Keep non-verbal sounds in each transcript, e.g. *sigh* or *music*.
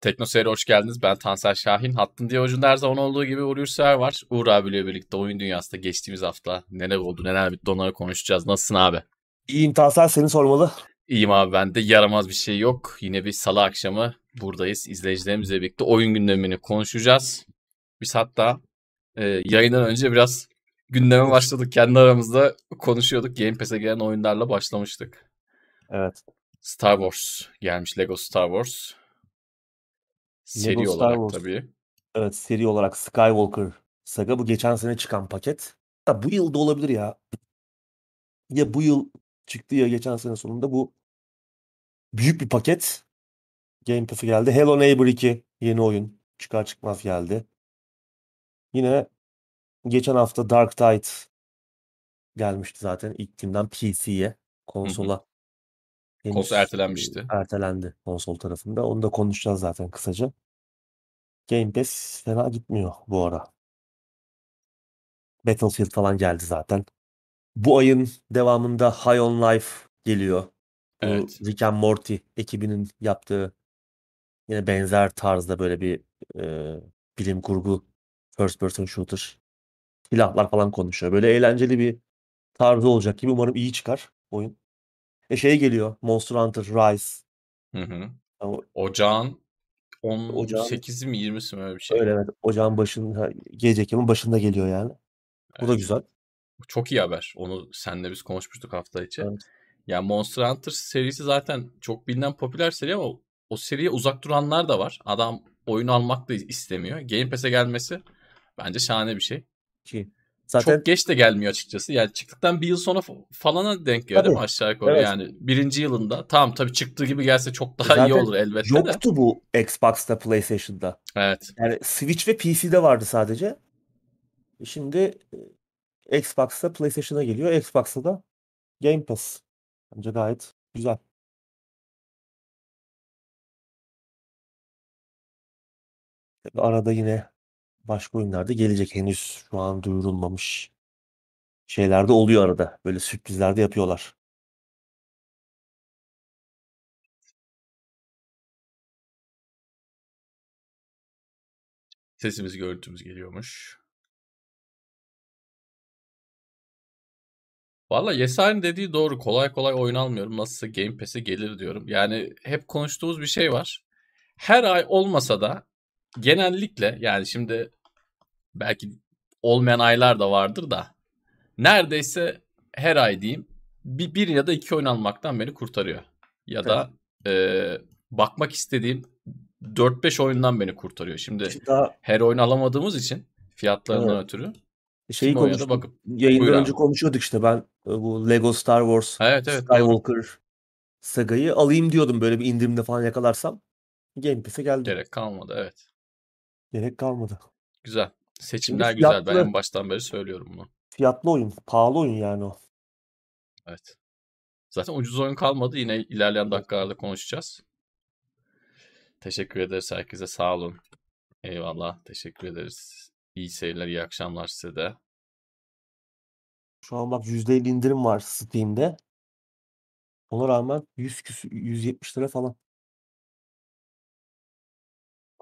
Tekno Seyir'e hoş geldiniz. Ben Tansel Şahin. Hattın diye ucunda her zaman olduğu gibi Uğur Yursever var. Uğur abiyle birlikte oyun dünyasında geçtiğimiz hafta neler oldu, neler bitti onları konuşacağız. Nasılsın abi? İyiyim Tansel seni sormalı. İyiyim abi ben de. Yaramaz bir şey yok. Yine bir salı akşamı buradayız. İzleyicilerimizle birlikte oyun gündemini konuşacağız. Biz hatta e, yayından önce biraz gündeme başladık. Kendi aramızda konuşuyorduk. Game Pass'e gelen oyunlarla başlamıştık. Evet. Star Wars gelmiş. Lego Star Wars. Seri Lego Star olarak Wars. tabii. Evet seri olarak Skywalker saga bu geçen sene çıkan paket. Ha, bu yıl da olabilir ya. Ya bu yıl çıktı ya geçen sene sonunda bu büyük bir paket. Game Pass'e geldi. Hello Neighbor 2 yeni oyun. Çıkar çıkmaz geldi. Yine geçen hafta Dark Tide gelmişti zaten ilk günden PC'ye, konsola. Henüz, Konsol ertelenmişti. Ertelendi konsol tarafında. Onu da konuşacağız zaten kısaca. Game Pass fena gitmiyor bu ara. Battlefield falan geldi zaten. Bu ayın devamında High on Life geliyor. Bu Evet. Rick and Morty ekibinin yaptığı yine benzer tarzda böyle bir e, bilim kurgu first person shooter. Silahlar falan konuşuyor. Böyle eğlenceli bir tarzı olacak gibi. Umarım iyi çıkar oyun. E şey geliyor. Monster Hunter Rise. Hı hı. Ocağın Ocağın 18'i mi 20'si mi öyle bir şey. öyle evet. Ocağın başında, gece Ekim'in başında geliyor yani. Bu da Evet. güzel. Çok iyi haber. Onu senle biz konuşmuştuk hafta içi. Evet. Yani Monster Hunter serisi zaten çok bilinen popüler seri ama o seriye uzak duranlar da var. Adam oyun almak da istemiyor. Game Pass'e gelmesi bence şahane bir şey. Ki zaten Çok geç de gelmiyor açıkçası. Yani çıktıktan bir yıl sonra fa- falana denk geliyor değil mi aşağı yukarı evet. yani. Birinci yılında. Tamam tabii çıktığı gibi gelse çok daha iyi Zaten olur elbette de. yoktu bu Xbox'ta, PlayStation'da. Evet. Yani Switch ve PC'de vardı sadece. Şimdi e, Xbox'ta, PlayStation'a geliyor. Xbox'ta da Game Pass. Bence gayet güzel. Arada yine başka oyunlar da gelecek. Henüz şu an duyurulmamış şeyler de oluyor arada. Böyle sürprizler de yapıyorlar. Sesimiz görüntümüz geliyormuş. Valla Yesar'ın dediği doğru. Kolay kolay oyun almıyorum. Nasılsa Game Pass'e gelir diyorum. Yani hep konuştuğumuz bir şey var. Her ay olmasa da genellikle yani şimdi belki olmayan aylar da vardır da neredeyse her ay diyeyim bir, bir ya da iki oyun almaktan beni kurtarıyor. Ya da e, bakmak istediğim 4-5 oyundan beni kurtarıyor. Şimdi daha her oyun alamadığımız için fiyatlarından Evet. ötürü şeyi kim oynadı konuştuk. bakıp Yayından Buyur önce abi. konuşuyorduk işte ben e, bu Lego Star Wars Evet evet doğru. Skywalker sagayı alayım diyordum böyle bir indirimde falan yakalarsam. Game Pass'e geldi. Gerek kalmadı evet. Gerek kalmadı. Güzel. Şimdi Seçimler güzel. Ben fiyatlı en baştan beri söylüyorum bunu. fiyatlı oyun. Pahalı oyun yani o. Evet. Zaten ucuz oyun kalmadı. Yine ilerleyen dakikalarda konuşacağız. Teşekkür ederiz herkese. Sağ olun. Eyvallah. Teşekkür ederiz. İyi seyirler, iyi akşamlar size de. Şu an bak %50 indirim var Steam'de. Ona rağmen 100 küsü- 170 lira falan.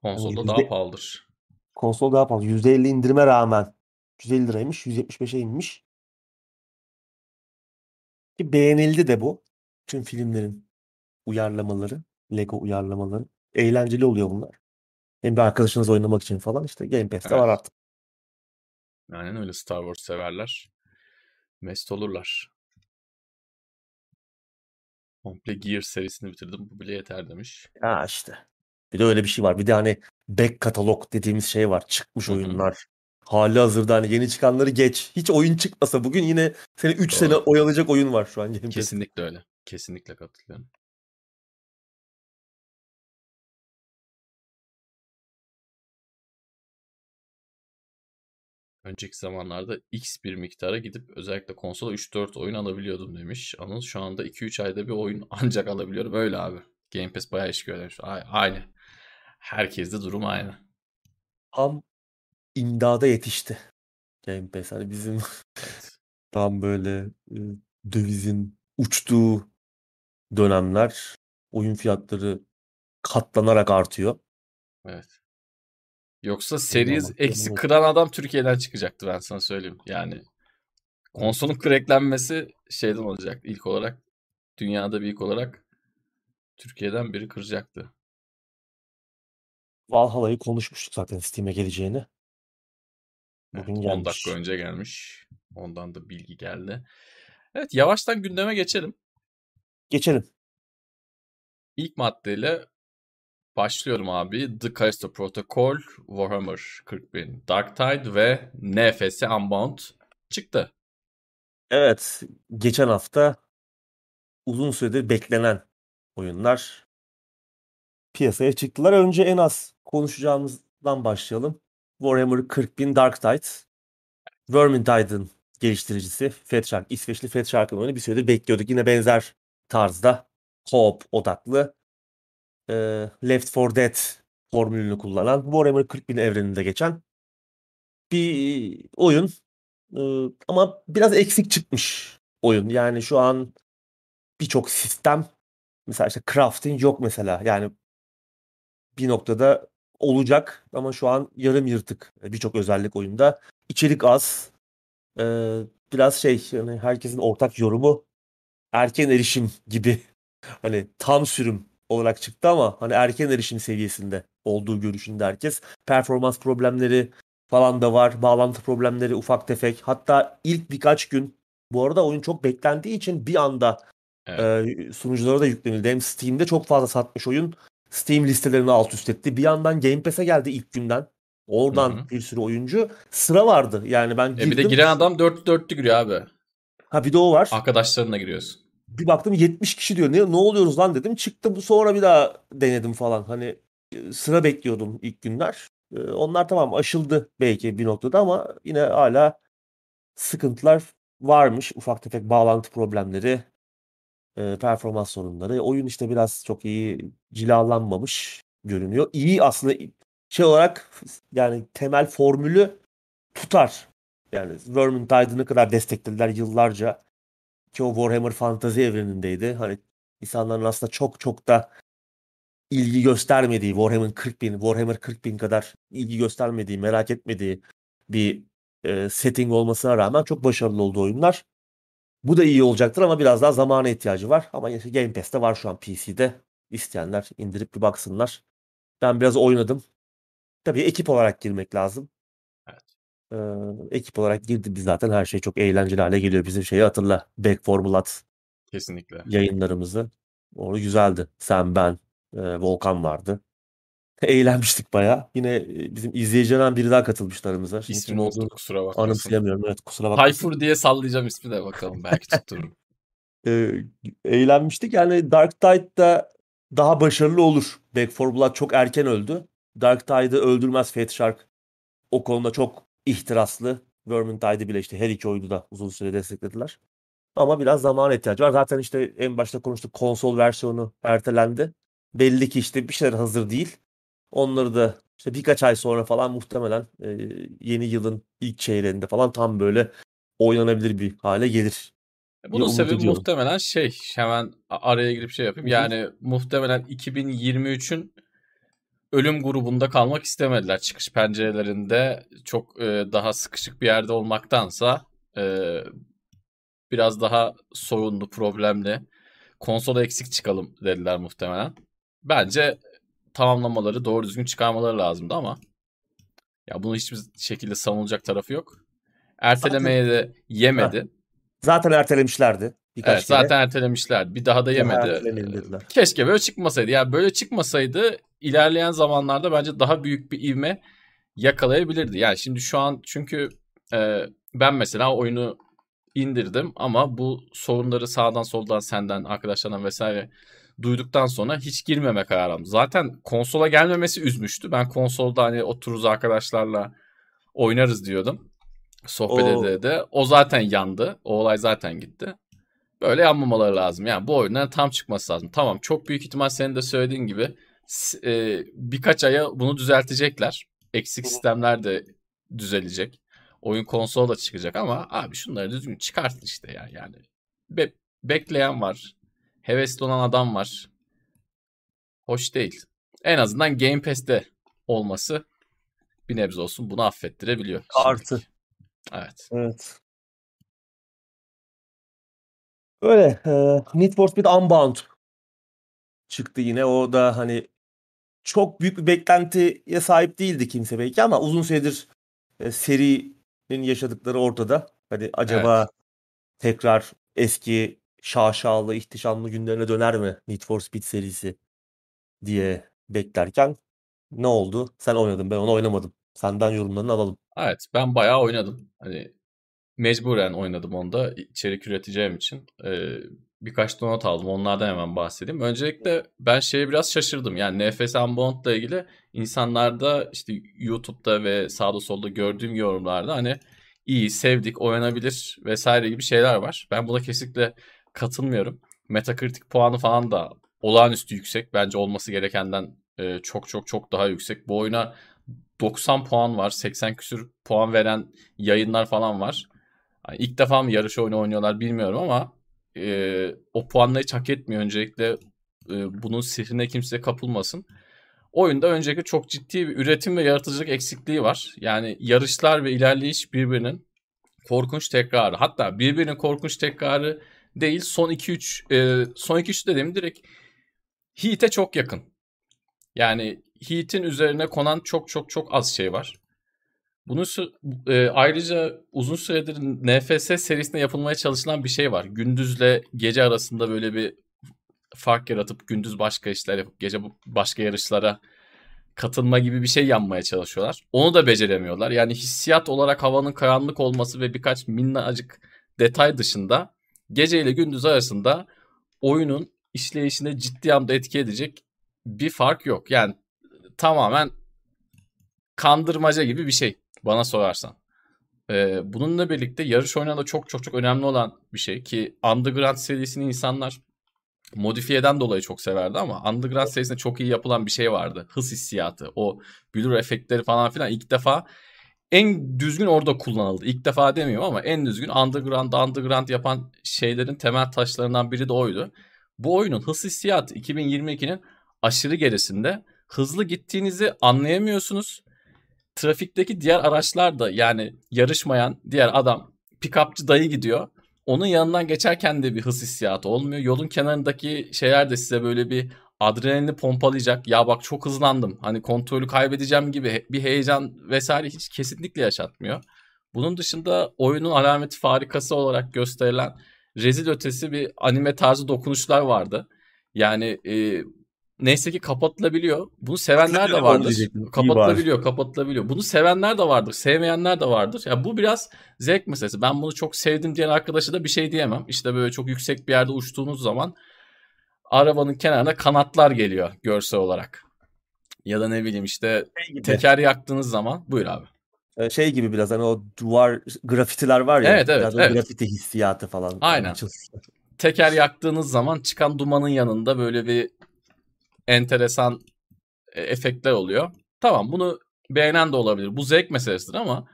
Yani Konsolda daha yüzde pahalıdır. konsol daha pahalı. %50 indirime rağmen 150 liraymış. 175'e inmiş. Ki beğenildi de bu. Tüm filmlerin uyarlamaları, Lego uyarlamaları. Eğlenceli oluyor bunlar. Hem bir arkadaşınız oynamak için falan işte Game Pass'te var Evet. artık. Aynen öyle Star Wars severler. Mest olurlar. Komple Gear serisini bitirdim. Bu bile yeter demiş. Ha işte. Bir de öyle bir şey var. Bir de hani back katalog dediğimiz şey var. Çıkmış oyunlar. Hali hazırda hani yeni çıkanları geç. Hiç oyun çıkmasa bugün yine seni 3 sene oyalayacak oyun var şu an Game. Kesinlikle öyle. Kesinlikle katılıyorum. Önceki zamanlarda X bir miktara gidip özellikle konsola 3-4 oyun alabiliyordum demiş. Anıl şu anda 2-3 ayda bir oyun *laughs* ancak alabiliyorum. Öyle abi. Game Pass bayağı iş görüyor Aynı. Herkeste durum aynı. Tam imdada yetişti Game Pass. Hani bizim Evet. *laughs* tam böyle dövizin uçtuğu dönemler oyun fiyatları katlanarak artıyor. Evet. Yoksa Series X'i kıran adam Türkiye'den çıkacaktı ben sana söyleyeyim. Yani konsolun cracklenmesi şeyden olacak ilk olarak. Dünyada bir ilk olarak Türkiye'den biri kıracaktı. Valhalla'yı konuşmuştuk zaten Steam'e geleceğini. Bugün evet, 10 dakika önce gelmiş. Ondan da bilgi geldi. Evet yavaştan gündeme geçelim. Geçelim. İlk maddeyle başlıyorum abi. The Callisto Protocol, Warhammer 40.000, Dark Tide ve NFS Unbound çıktı. Evet, geçen hafta uzun süredir beklenen oyunlar piyasaya çıktılar. Önce en az konuşacağımızdan başlayalım. Warhammer 40.000 Dark Tide. Vermintide'ın geliştiricisi Fat Shark, İsveçli Fat Shark'ın oyunu bir süredir bekliyorduk. Yine benzer tarzda co-op odaklı e, Left 4 Dead formülünü kullanan Warhammer 40.000 evreninde geçen bir oyun. E, ama biraz eksik çıkmış oyun. Yani şu an birçok sistem mesela işte crafting yok mesela. Yani bir noktada olacak ama şu an yarım yırtık birçok özellik oyunda. İçerik az. Ee, biraz şey yani herkesin ortak yorumu erken erişim gibi *laughs* hani tam sürüm olarak çıktı ama hani erken erişim seviyesinde olduğu görüşünde herkes. Performans problemleri falan da var. Bağlantı problemleri ufak tefek. Hatta ilk birkaç gün bu arada oyun çok beklendiği için bir anda evet. e, sunuculara da yüklenildi. Hem Steam'de çok fazla satmış oyun. Steam listelerini alt üst etti. Bir yandan Game Pass'e geldi ilk günden. Oradan Hı-hı. bir sürü oyuncu. Sıra vardı. Yani ben girdim. E bir de giren adam 4 4'lü giriyor abi. Ha bir de o var. Arkadaşlarınla giriyorsun. Bir baktım 70 kişi diyor. Ne, ne oluyoruz lan dedim. Çıktım sonra bir daha denedim falan. Hani e, sıra bekliyordum ilk günler. E, onlar tamam aşıldı belki bir noktada ama yine hala sıkıntılar varmış. Ufak tefek bağlantı problemleri, e, performans sorunları. Oyun işte biraz çok iyi cilalanmamış görünüyor. İyi aslında şey olarak yani temel formülü tutar. Yani Vermintide'ı ne kadar desteklediler yıllarca ki o Warhammer fantazi evrenindeydi. Hani insanların aslında çok çok da ilgi göstermediği Warhammer 40 bin, Warhammer 40 bin kadar ilgi göstermediği, merak etmediği bir e, setting olmasına rağmen çok başarılı olduğu oyunlar. Bu da iyi olacaktır ama biraz daha zamana ihtiyacı var. Ama işte Game Pass'te var şu an PC'de. İsteyenler indirip bir baksınlar. Ben biraz oynadım. Tabii ekip olarak girmek lazım. Evet. Ee, ekip olarak girdi biz zaten her şey çok eğlenceli hale geliyor. Bizim şeyi hatırla. Back for Blood. Kesinlikle. Yayınlarımızı. Onu güzeldi. Sen, ben, e, Volkan vardı. *laughs* Eğlenmiştik baya. Yine e, bizim izleyicilerden biri daha katılmıştı aramıza. Şimdi İsmini unuttum kusura bakma. Anımsayamıyorum evet kusura bakma. Tayfur diye sallayacağım ismi de bakalım belki *laughs* tuttururum. e, eğlenmiştik. Yani Dark Tide'da daha başarılı olur. Back 4 Blood çok erken öldü. Dark Tide'ı öldürmez Fate Shark. O konuda çok ihtiraslı. Vermintide'ı bile işte her iki oyunu da uzun süre desteklediler. Ama biraz zaman ihtiyacı var. Zaten işte en başta konuştuk konsol versiyonu ertelendi. Belli ki işte bir şeyler hazır değil. Onları da işte birkaç ay sonra falan muhtemelen e, yeni yılın ilk çeyreğinde falan tam böyle oynanabilir bir hale gelir. E, bunun sebebi ediyorum. muhtemelen şey hemen araya girip şey yapayım. Yani muhtemelen 2023'ün ölüm grubunda kalmak istemediler. Çıkış pencerelerinde çok e, daha sıkışık bir yerde olmaktansa e, biraz daha sorunlu, problemli konsola eksik çıkalım dediler muhtemelen. Bence tamamlamaları, doğru düzgün çıkarmaları lazımdı ama ya bunu hiçbir şekilde savunulacak tarafı yok. Ertelemeye de yemedi. Ha. Zaten ertelemişlerdi. Birkaç evet, kere. zaten ertelemişler. Bir daha da yemedi. Keşke böyle çıkmasaydı. Yani böyle çıkmasaydı ilerleyen zamanlarda bence daha büyük bir ivme yakalayabilirdi. Yani şimdi şu an çünkü e, ben mesela oyunu indirdim ama bu sorunları sağdan soldan senden arkadaşlardan vesaire duyduktan sonra hiç girmeme kararı aldım. Zaten konsola gelmemesi üzmüştü. Ben konsolda hani otururuz arkadaşlarla oynarız diyordum. Sohbet ede de. O zaten yandı. O olay zaten gitti. Böyle yanmamaları lazım. Yani bu oyundan tam çıkması lazım. Tamam çok büyük ihtimal senin de söylediğin gibi e, birkaç aya bunu düzeltecekler. Eksik sistemler de düzelecek. Oyun konsola da çıkacak ama abi şunları düzgün çıkartın işte ya yani. Be- bekleyen var hevesli olan adam var. Hoş değil. En azından Game Pass'te olması bir nebze olsun bunu affettirebiliyor. Artı. Evet. Evet. Öyle. E, Need for Speed Unbound çıktı yine. O da hani çok büyük bir beklentiye sahip değildi kimse belki ama uzun süredir e, serinin yaşadıkları ortada. Hani acaba evet. tekrar eski şaşalı, ihtişamlı günlerine döner mi Need for Speed serisi diye beklerken ne oldu? Sen oynadın, ben onu oynamadım. Senden yorumlarını alalım. Evet, ben bayağı oynadım. Hani mecburen oynadım onda içerik üreteceğim için. Ee, birkaç not aldım. Onlardan hemen bahsedeyim. Öncelikle ben şeye biraz şaşırdım. Yani NFS Unbound'la ilgili insanlarda işte YouTube'da ve sağda solda gördüğüm yorumlarda hani iyi, sevdik, oynanabilir vesaire gibi şeyler var. Ben buna kesinlikle katılmıyorum. Metacritic puanı falan da olağanüstü yüksek. Bence olması gerekenden e, çok çok çok daha yüksek. Bu oyuna 90 puan var. 80 küsür puan veren yayınlar falan var. Yani ilk defa mı yarış oyunu oynuyorlar bilmiyorum ama e, o puanları hiç hak etmiyor. Öncelikle e, bunun sihrine kimse kapılmasın. Oyunda öncelikle çok ciddi bir üretim ve yaratıcılık eksikliği var. Yani yarışlar ve ilerleyiş birbirinin korkunç tekrarı. Hatta birbirinin korkunç tekrarı değil son 2-3 e, son 2-3 dediğim direkt Heat'e çok yakın. Yani Heat'in üzerine konan çok çok çok az şey var. Bunu e, ayrıca uzun süredir NFS serisinde yapılmaya çalışılan bir şey var. Gündüzle gece arasında böyle bir fark yaratıp gündüz başka işler yapıp gece başka yarışlara katılma gibi bir şey yanmaya çalışıyorlar. Onu da beceremiyorlar. Yani hissiyat olarak havanın karanlık olması ve birkaç minnacık detay dışında gece ile gündüz arasında oyunun işleyişine ciddi anlamda etki edecek bir fark yok. Yani tamamen kandırmaca gibi bir şey bana sorarsan. Ee, bununla birlikte yarış oyununda çok çok çok önemli olan bir şey ki Underground serisini insanlar modifiyeden dolayı çok severdi ama Underground serisinde çok iyi yapılan bir şey vardı. Hız hissiyatı, o blur efektleri falan filan ilk defa en düzgün orada kullanıldı. İlk defa demiyorum ama en düzgün Underground Underground yapan şeylerin temel taşlarından biri de oydu. Bu oyunun hız hissiyatı 2022'nin aşırı gerisinde. Hızlı gittiğinizi anlayamıyorsunuz. Trafikteki diğer araçlar da yani yarışmayan diğer adam pikapçı dayı gidiyor. Onun yanından geçerken de bir hız hissiyatı olmuyor. Yolun kenarındaki şeyler de size böyle bir adrenalini pompalayacak. Ya bak çok hızlandım. Hani kontrolü kaybedeceğim gibi bir heyecan vesaire hiç kesinlikle yaşatmıyor. Bunun dışında oyunun alameti farikası olarak gösterilen rezil ötesi bir anime tarzı dokunuşlar vardı. Yani e, neyse ki kapatılabiliyor. Bunu sevenler de vardır. Kapatılabiliyor, kapatılabiliyor. Bunu sevenler de vardır, sevmeyenler de vardır. Ya bu biraz zevk meselesi. Ben bunu çok sevdim diyen arkadaşa da bir şey diyemem. İşte böyle çok yüksek bir yerde uçtuğunuz zaman arabanın kenarına kanatlar geliyor görsel olarak. Ya da ne bileyim işte şey teker yaktığınız zaman buyur abi. Ee, şey gibi biraz hani o duvar grafitiler var ya. Evet evet. Biraz evet. grafiti hissiyatı falan. Aynen. Teker yaktığınız zaman çıkan dumanın yanında böyle bir enteresan e, efektler oluyor. Tamam bunu beğenen de olabilir. Bu zevk meselesidir ama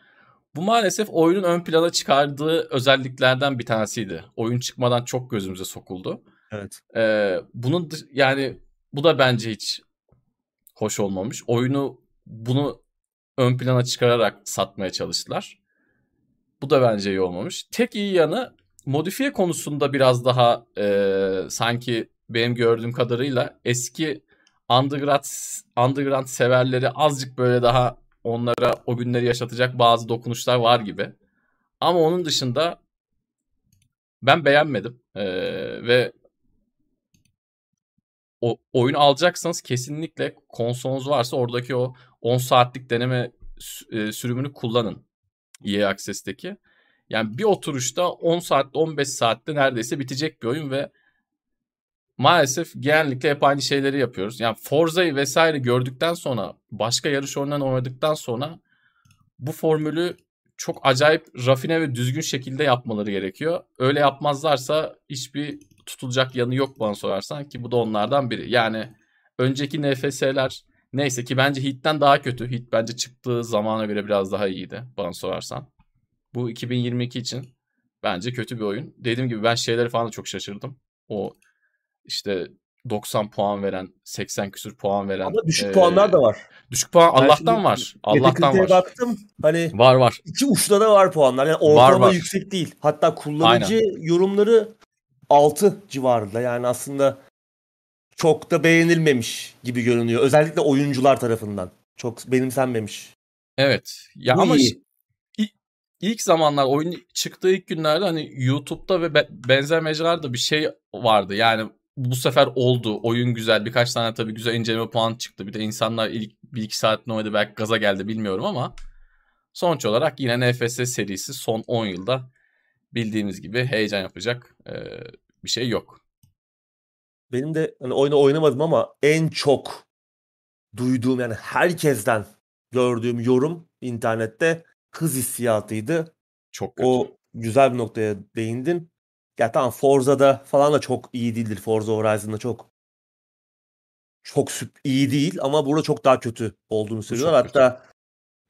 bu maalesef oyunun ön plana çıkardığı özelliklerden bir tanesiydi. Oyun çıkmadan çok gözümüze sokuldu. Evet. Ee, bunun yani bu da bence hiç hoş olmamış. Oyunu bunu ön plana çıkararak satmaya çalıştılar. Bu da bence iyi olmamış. Tek iyi yanı modifiye konusunda biraz daha e, sanki benim gördüğüm kadarıyla eski underground underground severleri azıcık böyle daha onlara o günleri yaşatacak bazı dokunuşlar var gibi. Ama onun dışında ben beğenmedim. Ee, ve o oyunu alacaksanız kesinlikle konsolunuz varsa oradaki o 10 saatlik deneme e, sürümünü kullanın. EA Access'teki. Yani bir oturuşta 10 saatte 15 saatte neredeyse bitecek bir oyun ve maalesef genellikle hep aynı şeyleri yapıyoruz. Yani Forza'yı vesaire gördükten sonra başka yarış oyunlarını oynadıktan sonra bu formülü çok acayip rafine ve düzgün şekilde yapmaları gerekiyor. Öyle yapmazlarsa hiçbir tutulacak yanı yok bana sorarsan ki bu da onlardan biri. Yani önceki NFS'ler neyse ki bence Heat'ten daha kötü. Heat bence çıktığı zamana göre biraz daha iyiydi bana sorarsan. Bu 2022 için bence kötü bir oyun. Dediğim gibi ben şeyleri falan da çok şaşırdım. O işte 90 puan veren, 80 küsür puan veren. Ama düşük e, puanlar da var. Düşük puan Ben Allah'tan var. Allah'tan var. baktım. Hani Var var. iki uçta da var puanlar. Yani ortalama var. yüksek değil. Hatta kullanıcı yorumları 6 civarında. Yani aslında çok da beğenilmemiş gibi görünüyor. Özellikle oyuncular tarafından. Çok benimsenmemiş. Evet. Ya Bu ama iyi. ilk zamanlar oyun çıktığı ilk günlerde hani YouTube'da ve be- benzer mecralarda bir şey vardı. Yani bu sefer oldu. Oyun güzel. Birkaç tane tabii güzel inceleme puan çıktı. Bir de insanlar ilk bir iki saat oynadı belki gaza geldi bilmiyorum ama sonuç olarak yine NFS serisi son 10 yılda bildiğimiz gibi heyecan yapacak e, bir şey yok. Benim de hani oyunu oynamadım ama en çok duyduğum yani herkesten gördüğüm yorum internette hız hissiyatıydı. Çok kötü. O güzel bir noktaya değindin. Ya tamam Forza'da falan da çok iyi değildir. Forza Horizon'da çok çok süp iyi değil ama burada çok daha kötü olduğunu söylüyorlar. çok kötü. Hatta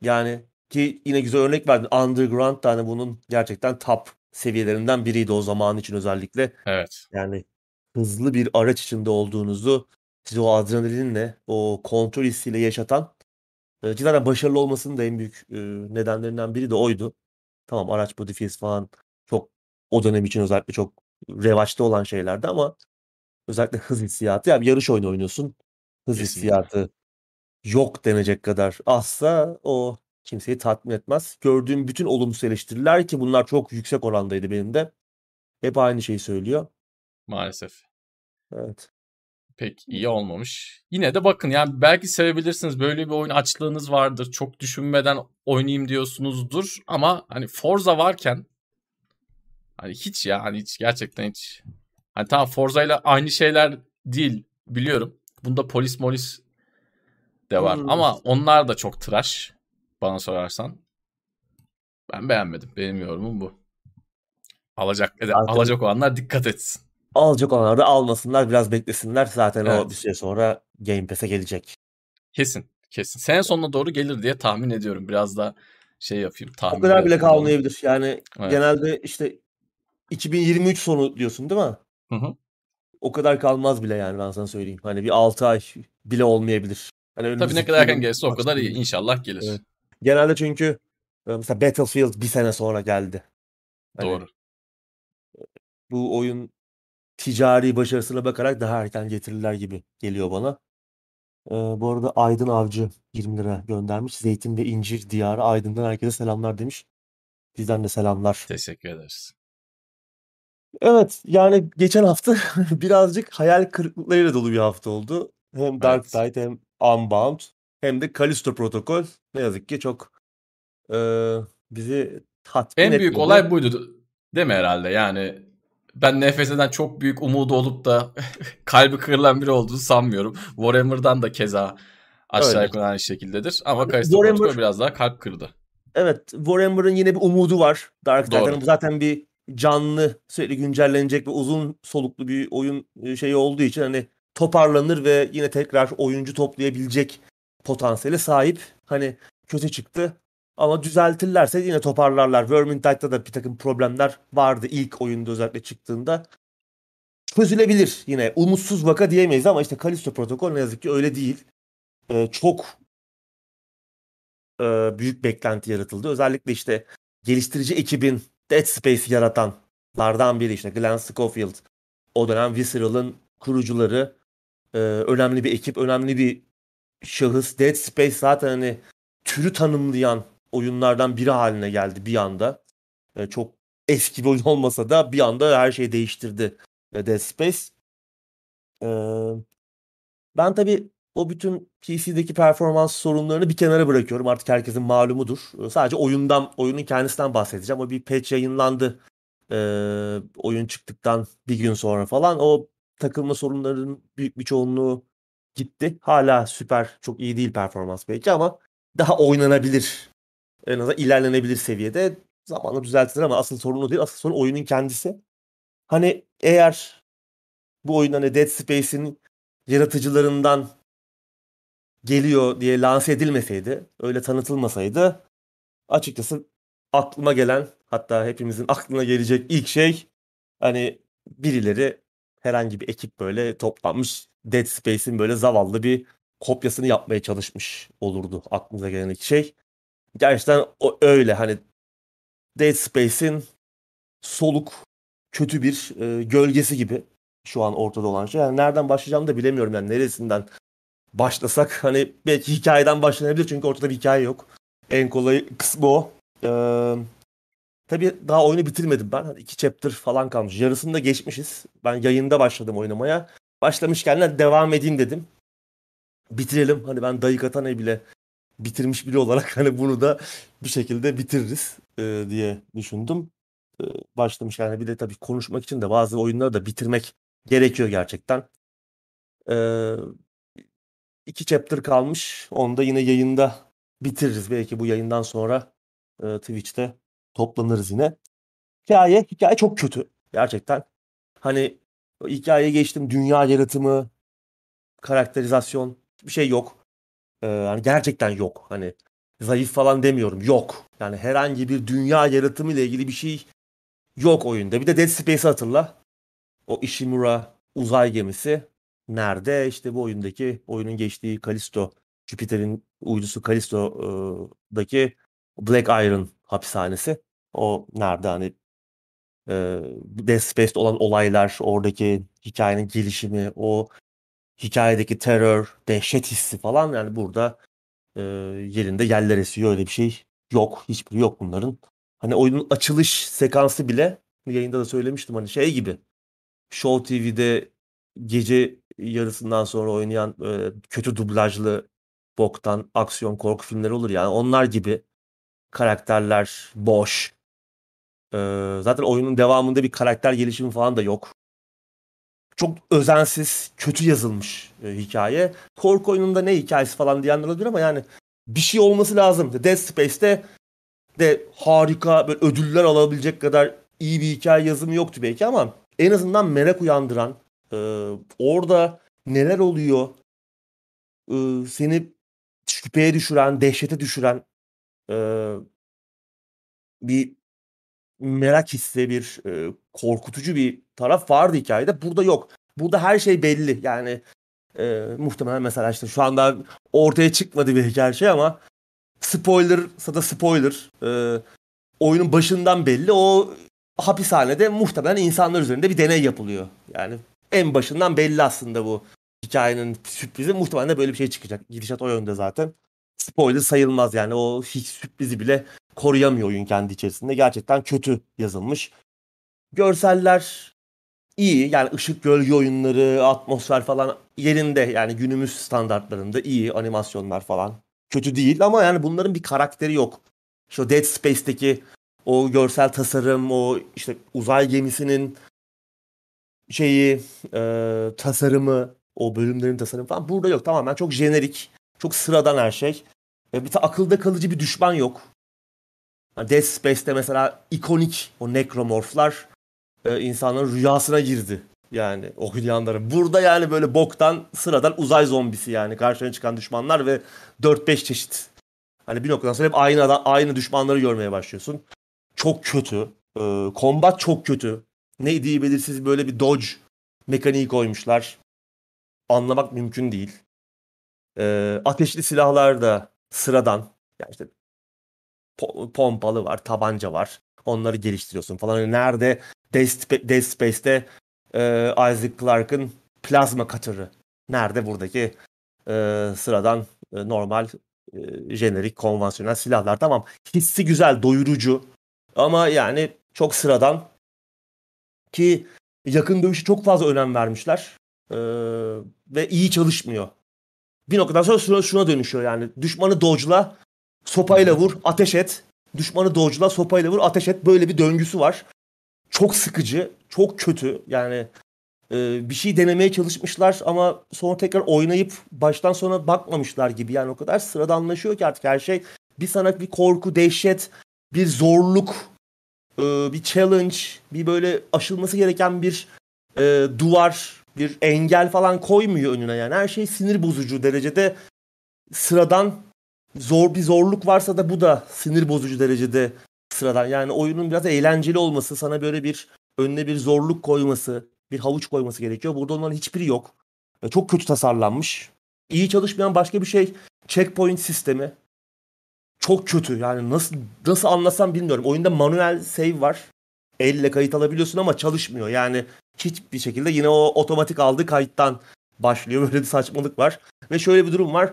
yani ki yine güzel örnek verdin. Underground da hani bunun gerçekten top seviyelerinden biriydi o zaman için özellikle. Evet. Yani hızlı bir araç içinde olduğunuzu size o adrenalinle, o kontrol hissiyle yaşatan e, cidden başarılı olmasının da en büyük e, nedenlerinden biri de oydu. Tamam araç modifiyesi falan çok o dönem için özellikle çok revaçta olan şeylerdi ama özellikle hız hissiyatı yani yarış oyunu oynuyorsun. Hız Kesinlikle. hissiyatı yok denecek kadar azsa o kimseyi tatmin etmez. Gördüğüm bütün olumsuz eleştiriler ki bunlar çok yüksek orandaydı benim de. Hep aynı şeyi söylüyor. Maalesef. Evet. pek iyi olmamış. Yine de bakın yani belki sevebilirsiniz. Böyle bir oyun açlığınız vardır. Çok düşünmeden oynayayım diyorsunuzdur. Ama hani Forza varken hani hiç ya hani hiç gerçekten hiç. Hani tamam Forza ile aynı şeyler değil biliyorum. Bunda polis molis de var. Hmm. Ama onlar da çok tıraş bana sorarsan. Ben beğenmedim. Benim yorumum bu. Alacak Zaten- alacak olanlar dikkat etsin. Alacak olanlar da almasınlar biraz beklesinler. Zaten o Evet. bir süre sonra Game Pass'e gelecek. Kesin. Kesin. Sene sonuna doğru gelir diye tahmin ediyorum. Biraz da şey yapayım. Tahmin O kadar bile kalmayabilir. Yani Evet. genelde işte 2023 sonu diyorsun değil mi? Hı hı. O kadar kalmaz bile yani ben sana söyleyeyim. Hani bir 6 ay bile olmayabilir. Hani Tabii ne kadar erken gelirse o kadar iyi. İnşallah gelir. Evet. Genelde çünkü e, mesela Battlefield bir sene sonra geldi. Hani Doğru. bu oyun ticari başarısına bakarak daha erken getirirler gibi geliyor bana. Ee, bu arada Aydın Avcı 20 lira göndermiş. Zeytin ve incir diyarı Aydın'dan herkese selamlar demiş. Bizden de selamlar. Teşekkür ederiz. Evet yani geçen hafta *laughs* birazcık hayal kırıklıklarıyla dolu bir hafta oldu. Hem Dark Evet. Tide hem Unbound hem de Callisto Protocol ne yazık ki çok e, bizi tatmin En büyük etmedi. olay buydu. Değil mi herhalde? Yani ben NFS'den çok büyük umudu olup da *laughs* kalbi kırılan biri olduğunu sanmıyorum. Warhammer'dan da keza aşağı Öyle. yukarı aynı şekildedir. Ama Callisto Warhammer- Protocol biraz daha kalp kırdı. Evet, Warhammer'ın yine bir umudu var. Dark bu zaten bir canlı, sürekli güncellenecek ve uzun soluklu bir oyun e, şeyi olduğu için hani toparlanır ve yine tekrar oyuncu toplayabilecek potansiyele sahip. Hani kötü çıktı ama düzeltirlerse yine toparlarlar. Vermintide'da da bir takım problemler vardı ilk oyunda özellikle çıktığında. Çözülebilir yine. Umutsuz vaka diyemeyiz ama işte Callisto Protocol ne yazık ki öyle değil. Ee, çok e, büyük beklenti yaratıldı. Özellikle işte geliştirici ekibin Dead Space yaratanlardan biri işte Glenn Schofield. O dönem Visceral'ın kurucuları. e, önemli bir ekip, önemli bir şahıs. Dead Space zaten hani türü tanımlayan oyunlardan biri haline geldi bir anda. E, çok eski bir oyun *laughs* olmasa da bir anda her şeyi değiştirdi e, Dead Space. E, ben tabii o bütün PC'deki performans sorunlarını bir kenara bırakıyorum. Artık herkesin malumudur. Ee, Sadece oyundan, oyunun kendisinden bahsedeceğim. O bir patch yayınlandı. Ee, oyun çıktıktan bir gün sonra falan. O takılma sorunlarının büyük bir çoğunluğu gitti. Hala süper, çok iyi değil performans belki ama daha oynanabilir. En azından ilerlenebilir seviyede. Zamanla düzeltilir ama asıl sorun o değil. Asıl sorun oyunun kendisi. Hani eğer bu oyun hani Dead Space'in yaratıcılarından geliyor diye lanse edilmeseydi, öyle tanıtılmasaydı açıkçası aklıma gelen hatta hepimizin aklına gelecek ilk şey hani birileri herhangi bir ekip böyle toplanmış Dead Space'in böyle zavallı bir kopyasını yapmaya çalışmış olurdu aklınıza gelen iki şey. Gerçekten o öyle hani Dead Space'in soluk kötü bir e, gölgesi gibi şu an ortada olan şey. Yani nereden başlayacağımı da bilemiyorum yani neresinden başlasak hani belki hikayeden başlanabilir çünkü ortada bir hikaye yok. En kolay kısmı o. Ee, tabii daha oyunu bitirmedim ben. Hani iki chapter falan kalmış. Yarısını da geçmişiz. Ben yayında başladım oynamaya. Başlamışken de devam edeyim dedim. Bitirelim. Hani ben Dayı Katane bile bitirmiş biri olarak hani bunu da bir şekilde bitiririz e, diye düşündüm. E, başlamış yani bir de tabii konuşmak için de bazı oyunları da bitirmek gerekiyor gerçekten. E, iki chapter kalmış. Onu da yine yayında bitiririz. Belki bu yayından sonra e, Twitch'te toplanırız yine. Hikaye, hikaye çok kötü. Gerçekten. Hani hikayeye geçtim. Dünya yaratımı, karakterizasyon bir şey yok. Ee, hani gerçekten yok. Hani zayıf falan demiyorum. Yok. Yani herhangi bir dünya yaratımı ile ilgili bir şey yok oyunda. Bir de Dead Space'i hatırla. O Ishimura uzay gemisi nerede? İşte bu oyundaki oyunun geçtiği Kalisto, Jüpiter'in uydusu Kalisto'daki Black Iron hapishanesi. O nerede hani e, Dead olan olaylar, oradaki hikayenin gelişimi, o hikayedeki terör, dehşet hissi falan yani burada e, yerinde yerler esiyor öyle bir şey yok. Hiçbiri yok bunların. Hani oyunun açılış sekansı bile yayında da söylemiştim hani şey gibi. Show TV'de gece yarısından sonra oynayan e, kötü dublajlı boktan aksiyon korku filmleri olur yani onlar gibi karakterler boş. Zaten oyunun devamında bir karakter gelişimi falan da yok. Çok özensiz, kötü yazılmış e, hikaye. Korku oyununda ne hikayesi falan diyenler olabilir ama yani bir şey olması lazım. Dead Space'te de harika böyle ödüller alabilecek kadar iyi bir hikaye yazımı yoktu belki ama en azından merak uyandıran e, orada neler oluyor e, seni şüpheye düşüren, dehşete düşüren e, bir merak hissi, bir e, korkutucu bir taraf vardı hikayede. Burada yok. Burada her şey belli. Yani e, muhtemelen mesela işte şu anda ortaya çıkmadı bir hikaye şey ama spoiler da spoiler. E, oyunun başından belli. O hapishanede muhtemelen insanlar üzerinde bir deney yapılıyor. Yani en başından belli aslında bu hikayenin sürprizi. Muhtemelen de böyle bir şey çıkacak. Gidişat o yönde zaten. Spoiler sayılmaz yani. O hiç sürprizi bile koruyamıyor oyun kendi içerisinde. Gerçekten kötü yazılmış. Görseller iyi. Yani ışık gölge oyunları, atmosfer falan yerinde. Yani günümüz standartlarında iyi animasyonlar falan. Kötü değil ama yani bunların bir karakteri yok. Şu Dead Space'teki o görsel tasarım, o işte uzay gemisinin şeyi, e, tasarımı, o bölümlerin tasarımı falan burada yok. Tamamen çok jenerik, çok sıradan her şey. E, bir akılda kalıcı bir düşman yok. Yani Dead Space'te mesela ikonik o nekromorflar e, insanların rüyasına girdi. Yani oynayanların. Burada yani böyle boktan sıradan uzay zombisi yani karşına çıkan düşmanlar ve 4-5 çeşit. Hani bir noktadan sonra hep aynı adam, aynı düşmanları görmeye başlıyorsun. Çok kötü. E, combat çok kötü. Ne diye belirsiz böyle bir dodge mekaniği koymuşlar. Anlamak mümkün değil. E, ateşli silahlar da sıradan. Yani işte pompalı var, tabanca var. Onları geliştiriyorsun falan. Yani nerede Dead, Space'te e, Isaac Clarke'ın plazma katırı. Nerede buradaki e, sıradan e, normal e, jenerik konvansiyonel silahlar. Tamam hissi güzel, doyurucu ama yani çok sıradan ki yakın dövüşü çok fazla önem vermişler e, ve iyi çalışmıyor. Bir noktadan sonra şuna, şuna dönüşüyor yani düşmanı dodge'la Sopayla vur, ateş et. Düşmanı dodge'la sopayla vur, ateş et. Böyle bir döngüsü var. Çok sıkıcı, çok kötü. Yani e, bir şey denemeye çalışmışlar ama sonra tekrar oynayıp baştan sona bakmamışlar gibi. Yani o kadar sıradanlaşıyor ki artık her şey. Bir sana bir korku, dehşet, bir zorluk, e, bir challenge, bir böyle aşılması gereken bir e, duvar, bir engel falan koymuyor önüne yani. Her şey sinir bozucu derecede sıradan zor bir zorluk varsa da bu da sinir bozucu derecede sıradan. Yani oyunun biraz eğlenceli olması, sana böyle bir önüne bir zorluk koyması, bir havuç koyması gerekiyor. Burada onların hiçbiri yok. Çok kötü tasarlanmış. İyi çalışmayan başka bir şey checkpoint sistemi. Çok kötü. Yani nasıl nasıl anlasam bilmiyorum. Oyunda manuel save var. Elle kayıt alabiliyorsun ama çalışmıyor. Yani hiçbir şekilde yine o otomatik aldığı kayıttan başlıyor. *laughs* Böyle bir saçmalık var. Ve şöyle bir durum var.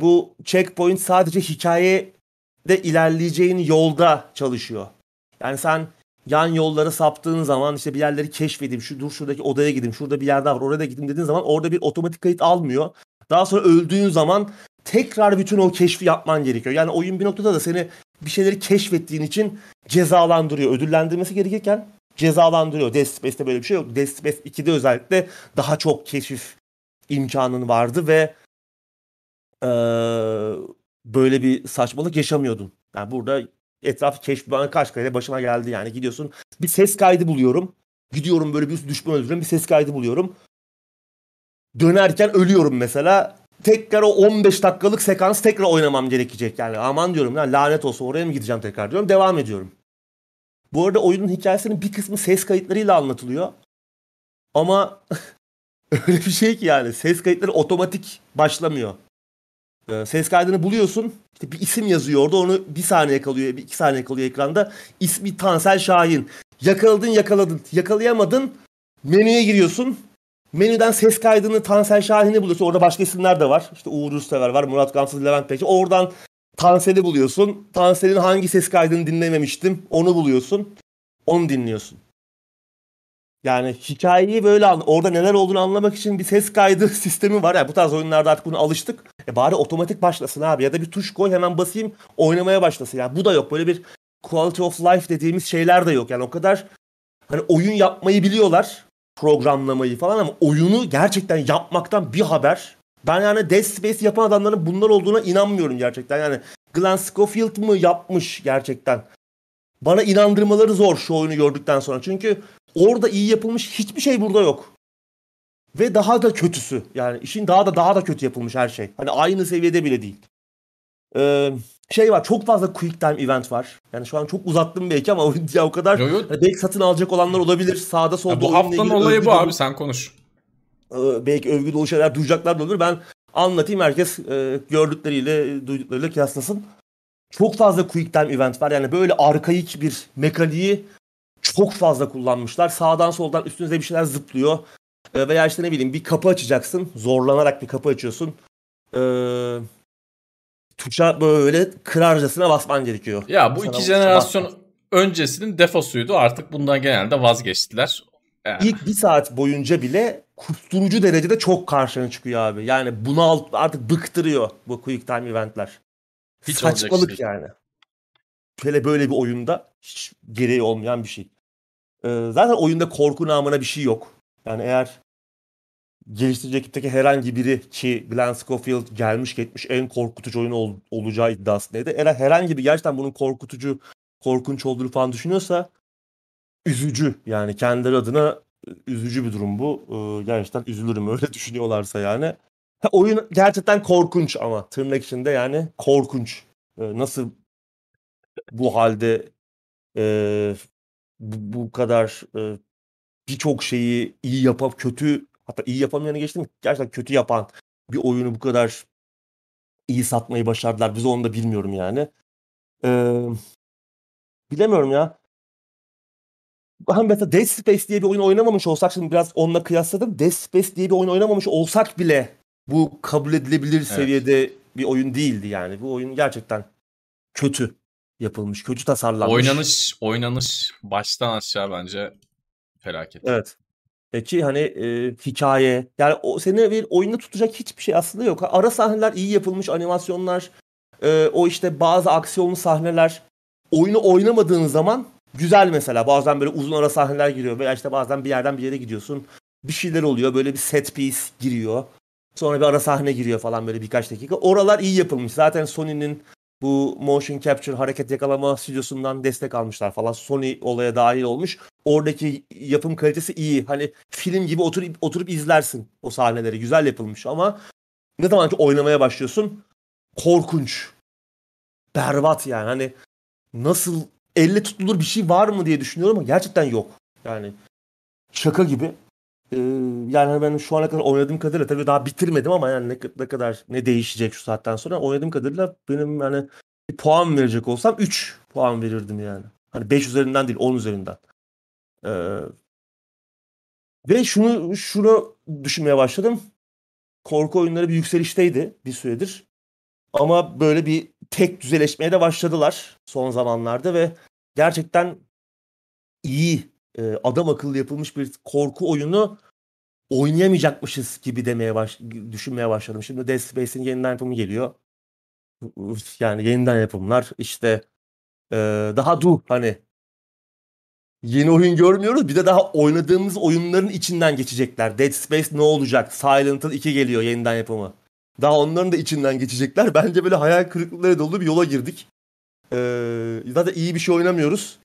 Bu checkpoint sadece hikayede ilerleyeceğin yolda çalışıyor. Yani sen yan yollara saptığın zaman işte bir yerleri keşfedeyim, şu dur şuradaki odaya gideyim, şurada bir yer daha var, oraya da gideyim dediğin zaman orada bir otomatik kayıt almıyor. Daha sonra öldüğün zaman tekrar bütün o keşfi yapman gerekiyor. Yani oyun bir noktada da seni bir şeyleri keşfettiğin için cezalandırıyor. Ödüllendirmesi gerekirken cezalandırıyor. Death Space'te böyle bir şey yok. Death Space 2'de özellikle daha çok keşif imkanın vardı ve ee, böyle bir saçmalık yaşamıyordun. Yani burada etraf keşf kaç kere başıma geldi yani. Gidiyorsun bir ses kaydı buluyorum. Gidiyorum böyle bir düşman öldürüyorum bir ses kaydı buluyorum. Dönerken ölüyorum mesela. Tekrar o 15 dakikalık sekans tekrar oynamam gerekecek yani. Aman diyorum ya lanet olsun oraya mı gideceğim tekrar diyorum. Devam ediyorum. Bu arada oyunun hikayesinin bir kısmı ses kayıtlarıyla anlatılıyor. Ama *laughs* öyle bir şey ki yani ses kayıtları otomatik başlamıyor. Ee, ses kaydını buluyorsun. İşte bir isim yazıyor orada. Onu bir saniye kalıyor, bir iki saniye kalıyor ekranda. İsmi Tansel Şahin. Yakaladın yakaladın. Yakalayamadın. Menüye giriyorsun. Menüden ses kaydını Tansel Şahin'i buluyorsun. Orada başka isimler de var. İşte Uğur Üstever var. Murat Gamsız, Levent Peki. Oradan Tansel'i buluyorsun. Tansel'in hangi ses kaydını dinlememiştim. Onu buluyorsun. Onu dinliyorsun. Yani hikayeyi böyle an orada neler olduğunu anlamak için bir ses kaydı *laughs* sistemi var. Yani bu tarz oyunlarda artık buna alıştık. E bari otomatik başlasın abi ya da bir tuş koy hemen basayım oynamaya başlasın. Yani bu da yok. Böyle bir quality of life dediğimiz şeyler de yok. Yani o kadar hani oyun yapmayı biliyorlar. Programlamayı falan ama oyunu gerçekten yapmaktan bir haber. Ben yani Dead Space yapan adamların bunlar olduğuna inanmıyorum gerçekten. Yani Glenn Schofield mı yapmış gerçekten? Bana inandırmaları zor şu oyunu gördükten sonra. Çünkü orada iyi yapılmış hiçbir şey burada yok. Ve daha da kötüsü. Yani işin daha da daha da kötü yapılmış her şey. Hani aynı seviyede bile değil. Ee, şey var çok fazla quick time event var. Yani şu an çok uzattım belki ama *laughs* ya o kadar yo, yo. Hani belki satın alacak olanlar olabilir. Sağda solda. Ya bu haftanın olayı bu abi sen konuş. Ee, belki övgü dolu şeyler duyacaklar da olur. Ben anlatayım herkes e, gördükleriyle duyduklarıyla kıyaslasın. Çok fazla quick time event var. Yani böyle arkaik bir mekaniği çok fazla kullanmışlar. Sağdan soldan üstünüze bir şeyler zıplıyor. E, veya işte ne bileyim bir kapı açacaksın. Zorlanarak bir kapı açıyorsun. E, tuşa böyle kırarcasına basman gerekiyor. Ya bu Sana iki jenerasyon basman. öncesinin defosuydu. Artık bundan genelde vazgeçtiler. Yani. İlk bir saat boyunca bile kusturucu derecede çok karşına çıkıyor abi. Yani bunu artık bıktırıyor bu quick time eventler. Hiç Saçmalık şey. yani. Hele böyle bir oyunda hiç gereği olmayan bir şey. Ee, zaten oyunda korku namına bir şey yok. Yani eğer geliştirici ekipteki herhangi biri ki Glenn Schofield gelmiş geçmiş en korkutucu oyun ol, olacağı iddiasındaydı. Eğer herhangi bir gerçekten bunun korkutucu, korkunç olduğunu falan düşünüyorsa üzücü. Yani kendileri adına üzücü bir durum bu. Ee, gerçekten üzülürüm öyle *laughs* düşünüyorlarsa yani. Ha, oyun gerçekten korkunç ama tırnak içinde yani korkunç. Ee, nasıl bu halde e, bu, bu kadar e, birçok şeyi iyi yapıp kötü hatta iyi yapamayanı geçtim gerçekten kötü yapan bir oyunu bu kadar iyi satmayı başardılar. Biz onu da bilmiyorum yani. Ee, bilemiyorum ya. Hani mesela Dead Space diye bir oyun oynamamış olsak şimdi biraz onunla kıyasladım. Dead Space diye bir oyun oynamamış olsak bile bu kabul edilebilir evet. seviyede bir oyun değildi yani. Bu oyun gerçekten kötü yapılmış, kötü tasarlanmış. Oynanış, oynanış baştan aşağı bence felaket. Evet. Peki hani e, hikaye yani o seni bir oyunda tutacak hiçbir şey aslında yok. Ara sahneler iyi yapılmış animasyonlar, e, o işte bazı aksiyonlu sahneler oyunu oynamadığın zaman güzel mesela. Bazen böyle uzun ara sahneler giriyor veya işte bazen bir yerden bir yere gidiyorsun. Bir şeyler oluyor böyle bir set piece giriyor. Sonra bir ara sahne giriyor falan böyle birkaç dakika. Oralar iyi yapılmış. Zaten Sony'nin bu motion capture hareket yakalama stüdyosundan destek almışlar falan. Sony olaya dahil olmuş. Oradaki yapım kalitesi iyi. Hani film gibi oturup oturup izlersin o sahneleri. Güzel yapılmış ama ne zaman ki oynamaya başlıyorsun korkunç. Berbat yani. Hani nasıl elle tutulur bir şey var mı diye düşünüyorum ama gerçekten yok. Yani şaka gibi. Ee, yani ben şu ana kadar oynadığım kadarıyla tabii daha bitirmedim ama yani ne, ne kadar ne değişecek şu saatten sonra oynadığım kadarıyla benim yani bir puan verecek olsam 3 puan verirdim yani. Hani 5 üzerinden değil 10 üzerinden. Ee, ve şunu şunu düşünmeye başladım. Korku oyunları bir yükselişteydi bir süredir. Ama böyle bir tek düzeleşmeye de başladılar son zamanlarda ve gerçekten iyi e, adam akıllı yapılmış bir korku oyunu oynayamayacakmışız gibi demeye baş, düşünmeye başladım. Şimdi Dead Space'in yeniden yapımı geliyor. Yani yeniden yapımlar işte e, daha dur hani yeni oyun görmüyoruz. Bir de daha oynadığımız oyunların içinden geçecekler. Dead Space ne olacak? Silent Hill 2 geliyor yeniden yapımı. Daha onların da içinden geçecekler. Bence böyle hayal kırıklıkları dolu bir yola girdik. Ee, zaten iyi bir şey oynamıyoruz.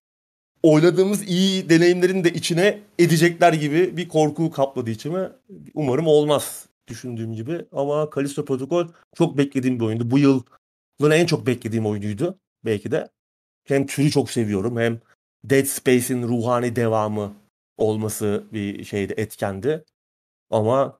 Oynadığımız iyi deneyimlerin de içine edecekler gibi bir korku kapladı içime. Umarım olmaz düşündüğüm gibi. Ama Callisto Protocol çok beklediğim bir oyundu. Bu yılın en çok beklediğim oyunuydu belki de. Hem türü çok seviyorum hem Dead Space'in ruhani devamı olması bir şeydi, etkendi. Ama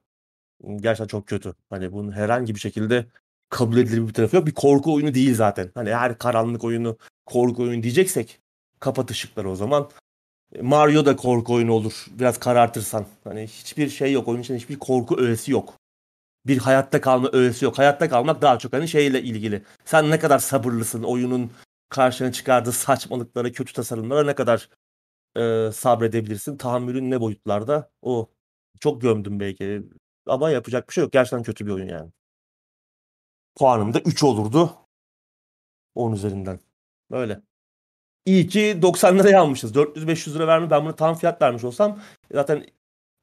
gerçekten çok kötü. Hani bunun herhangi bir şekilde kabul edilir bir tarafı yok. Bir korku oyunu değil zaten. Hani her karanlık oyunu korku oyunu diyeceksek kapat ışıkları o zaman. Mario da korku oyunu olur. Biraz karartırsan. Hani hiçbir şey yok. Oyun içinde hiçbir korku öğesi yok. Bir hayatta kalma öğesi yok. Hayatta kalmak daha çok hani şeyle ilgili. Sen ne kadar sabırlısın oyunun karşına çıkardığı saçmalıklara, kötü tasarımlara ne kadar e, sabredebilirsin? Tahammülün ne boyutlarda? O çok gömdüm belki. Ama yapacak bir şey yok. Gerçekten kötü bir oyun yani. Puanım da 3 olurdu. 10 üzerinden. Böyle. İyi ki 90 liraya almışız. 400-500 lira vermiş. Ben bunu tam fiyat vermiş olsam zaten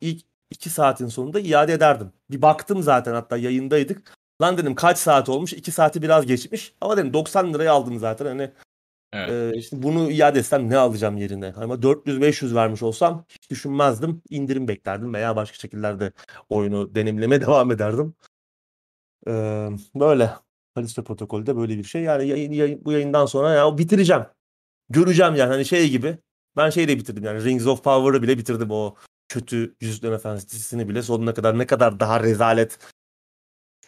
ilk 2 saatin sonunda iade ederdim. Bir baktım zaten hatta yayındaydık. Lan dedim kaç saat olmuş? 2 saati biraz geçmiş. Ama dedim 90 liraya aldım zaten. Hani evet. e, işte bunu iade etsem ne alacağım yerine? Ama 400-500 vermiş olsam hiç düşünmezdim. İndirim beklerdim veya başka şekillerde oyunu deneyimlemeye *laughs* devam ederdim. Ee, böyle. Kalisto protokolde böyle bir şey. Yani yayın, yayın, bu yayından sonra ya bitireceğim. Göreceğim yani hani şey gibi. Ben şeyi de bitirdim yani Rings of Power'ı bile bitirdim o kötü Yüzüklerin Efendisi dizisini bile sonuna kadar ne kadar daha rezalet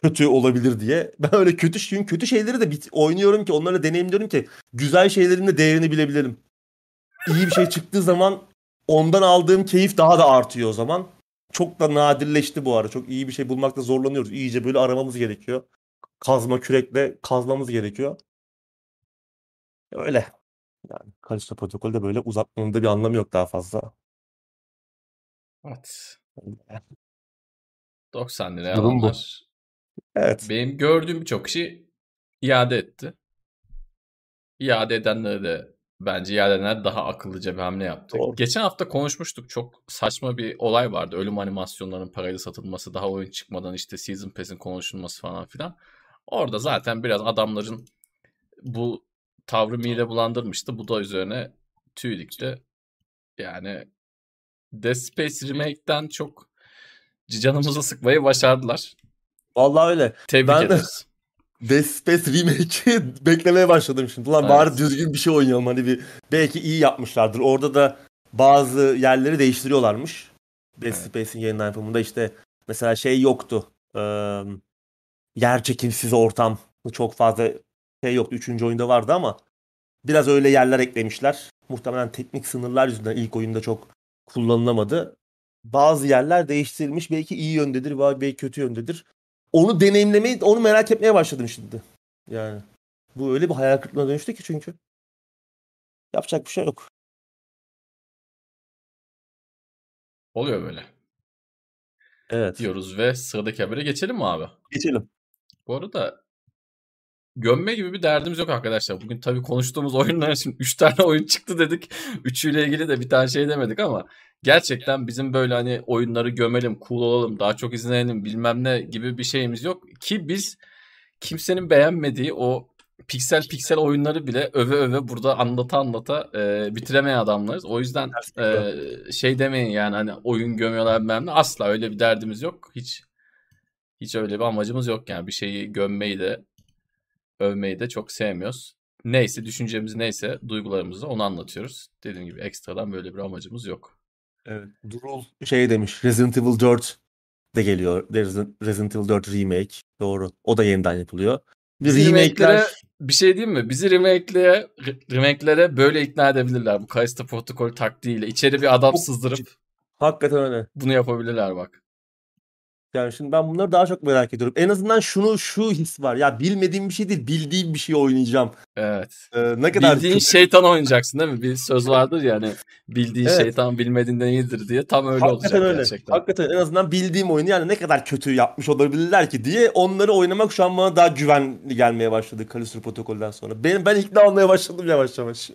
kötü olabilir diye. *laughs* Ben öyle kötü şeyin kötü şeyleri de bit- oynuyorum ki onları deneyimliyorum ki güzel şeylerin de değerini bilebilirim. İyi bir şey çıktığı zaman ondan aldığım keyif daha da artıyor o zaman. Çok da nadirleşti bu ara. Çok iyi bir şey bulmakta zorlanıyoruz. İyice böyle aramamız gerekiyor. Kazma kürekle kazmamız gerekiyor. Öyle. Yani Kalisto protokolde böyle uzatmanın da bir anlamı yok daha fazla. Evet. *laughs* 90 liraya Durum alanlar. Bu. Evet. Benim gördüğüm birçok kişi iade etti. İade edenleri de bence iade edenler daha akıllıca bir hamle yaptı. Doğru. Geçen hafta konuşmuştuk. Çok saçma bir olay vardı. Ölüm animasyonlarının parayla satılması, daha oyun çıkmadan işte Season Pass'in konuşulması falan filan. Orada zaten biraz adamların bu tavrı mide bulandırmıştı. Bu da üzerine tüy dikti. Yani Dead Space Remake'den çok canımızı sıkmayı başardılar. Vallahi öyle. Tebrik ben ederiz. *laughs* Dead Space Remake'i *laughs* beklemeye başladım şimdi. Ulan evet. bari düzgün bir şey oynayalım. Hani bir belki iyi yapmışlardır. Orada da bazı yerleri değiştiriyorlarmış. Dead evet. Space'in yeniden yapımında işte mesela şey yoktu. Ee, yer çekimsiz ortam. Çok fazla şey yoktu. Üçüncü oyunda vardı ama biraz öyle yerler eklemişler. Muhtemelen teknik sınırlar yüzünden ilk oyunda çok kullanılamadı. Bazı yerler değiştirilmiş. Belki iyi yöndedir, belki kötü yöndedir. Onu deneyimlemeyi, onu merak etmeye başladım şimdi. Yani bu öyle bir hayal kırıklığına dönüştü ki çünkü. Yapacak bir şey yok. Oluyor böyle. Evet. Diyoruz ve sıradaki habere geçelim mi abi? Geçelim. Bu arada gömme gibi bir derdimiz yok arkadaşlar. Bugün tabii konuştuğumuz oyunlar için 3 tane oyun çıktı dedik. Üçüyle ilgili de bir tane şey demedik ama gerçekten bizim böyle hani oyunları gömelim, cool olalım, daha çok izleyelim bilmem ne gibi bir şeyimiz yok. Ki biz kimsenin beğenmediği o piksel piksel oyunları bile öve öve burada anlata anlata e, bitiremeyen adamlarız. O yüzden e, şey demeyin yani hani oyun gömüyorlar bilmem ne. Asla öyle bir derdimiz yok. Hiç hiç öyle bir amacımız yok yani bir şeyi gömmeyi de övmeyi de çok sevmiyoruz. Neyse düşüncemiz neyse duygularımızı onu anlatıyoruz. Dediğim gibi ekstradan böyle bir amacımız yok. Evet. Durul şey demiş. Resident Evil 4 de geliyor. Resident Evil 4 remake. Doğru. O da yeniden yapılıyor. Bizi remake'lere bir şey diyeyim mi? Bizi remake'lere, remake'lere böyle ikna edebilirler. Bu Kayısta protokol taktiğiyle. İçeri bir adam sızdırıp Hakikaten öyle. bunu yapabilirler bak. Yani şimdi ben bunları daha çok merak ediyorum. En azından şunu şu his var. Ya bilmediğim bir şey değil, bildiğim bir şey oynayacağım. Evet. Ee, ne kadar Bildiğin çok... şeytan oynayacaksın değil mi? Bir söz vardır ya hani bildiğin Evet. şeytan bilmediğinden iyidir diye. Tam öyle Hakikaten olacak öyle. gerçekten. Hakikaten en azından bildiğim oyunu yani ne kadar kötü yapmış olabilirler ki diye onları oynamak şu an bana daha güvenli gelmeye başladı Callisto protokolden sonra. Benim ben ikna olmaya başladım yavaş yavaş.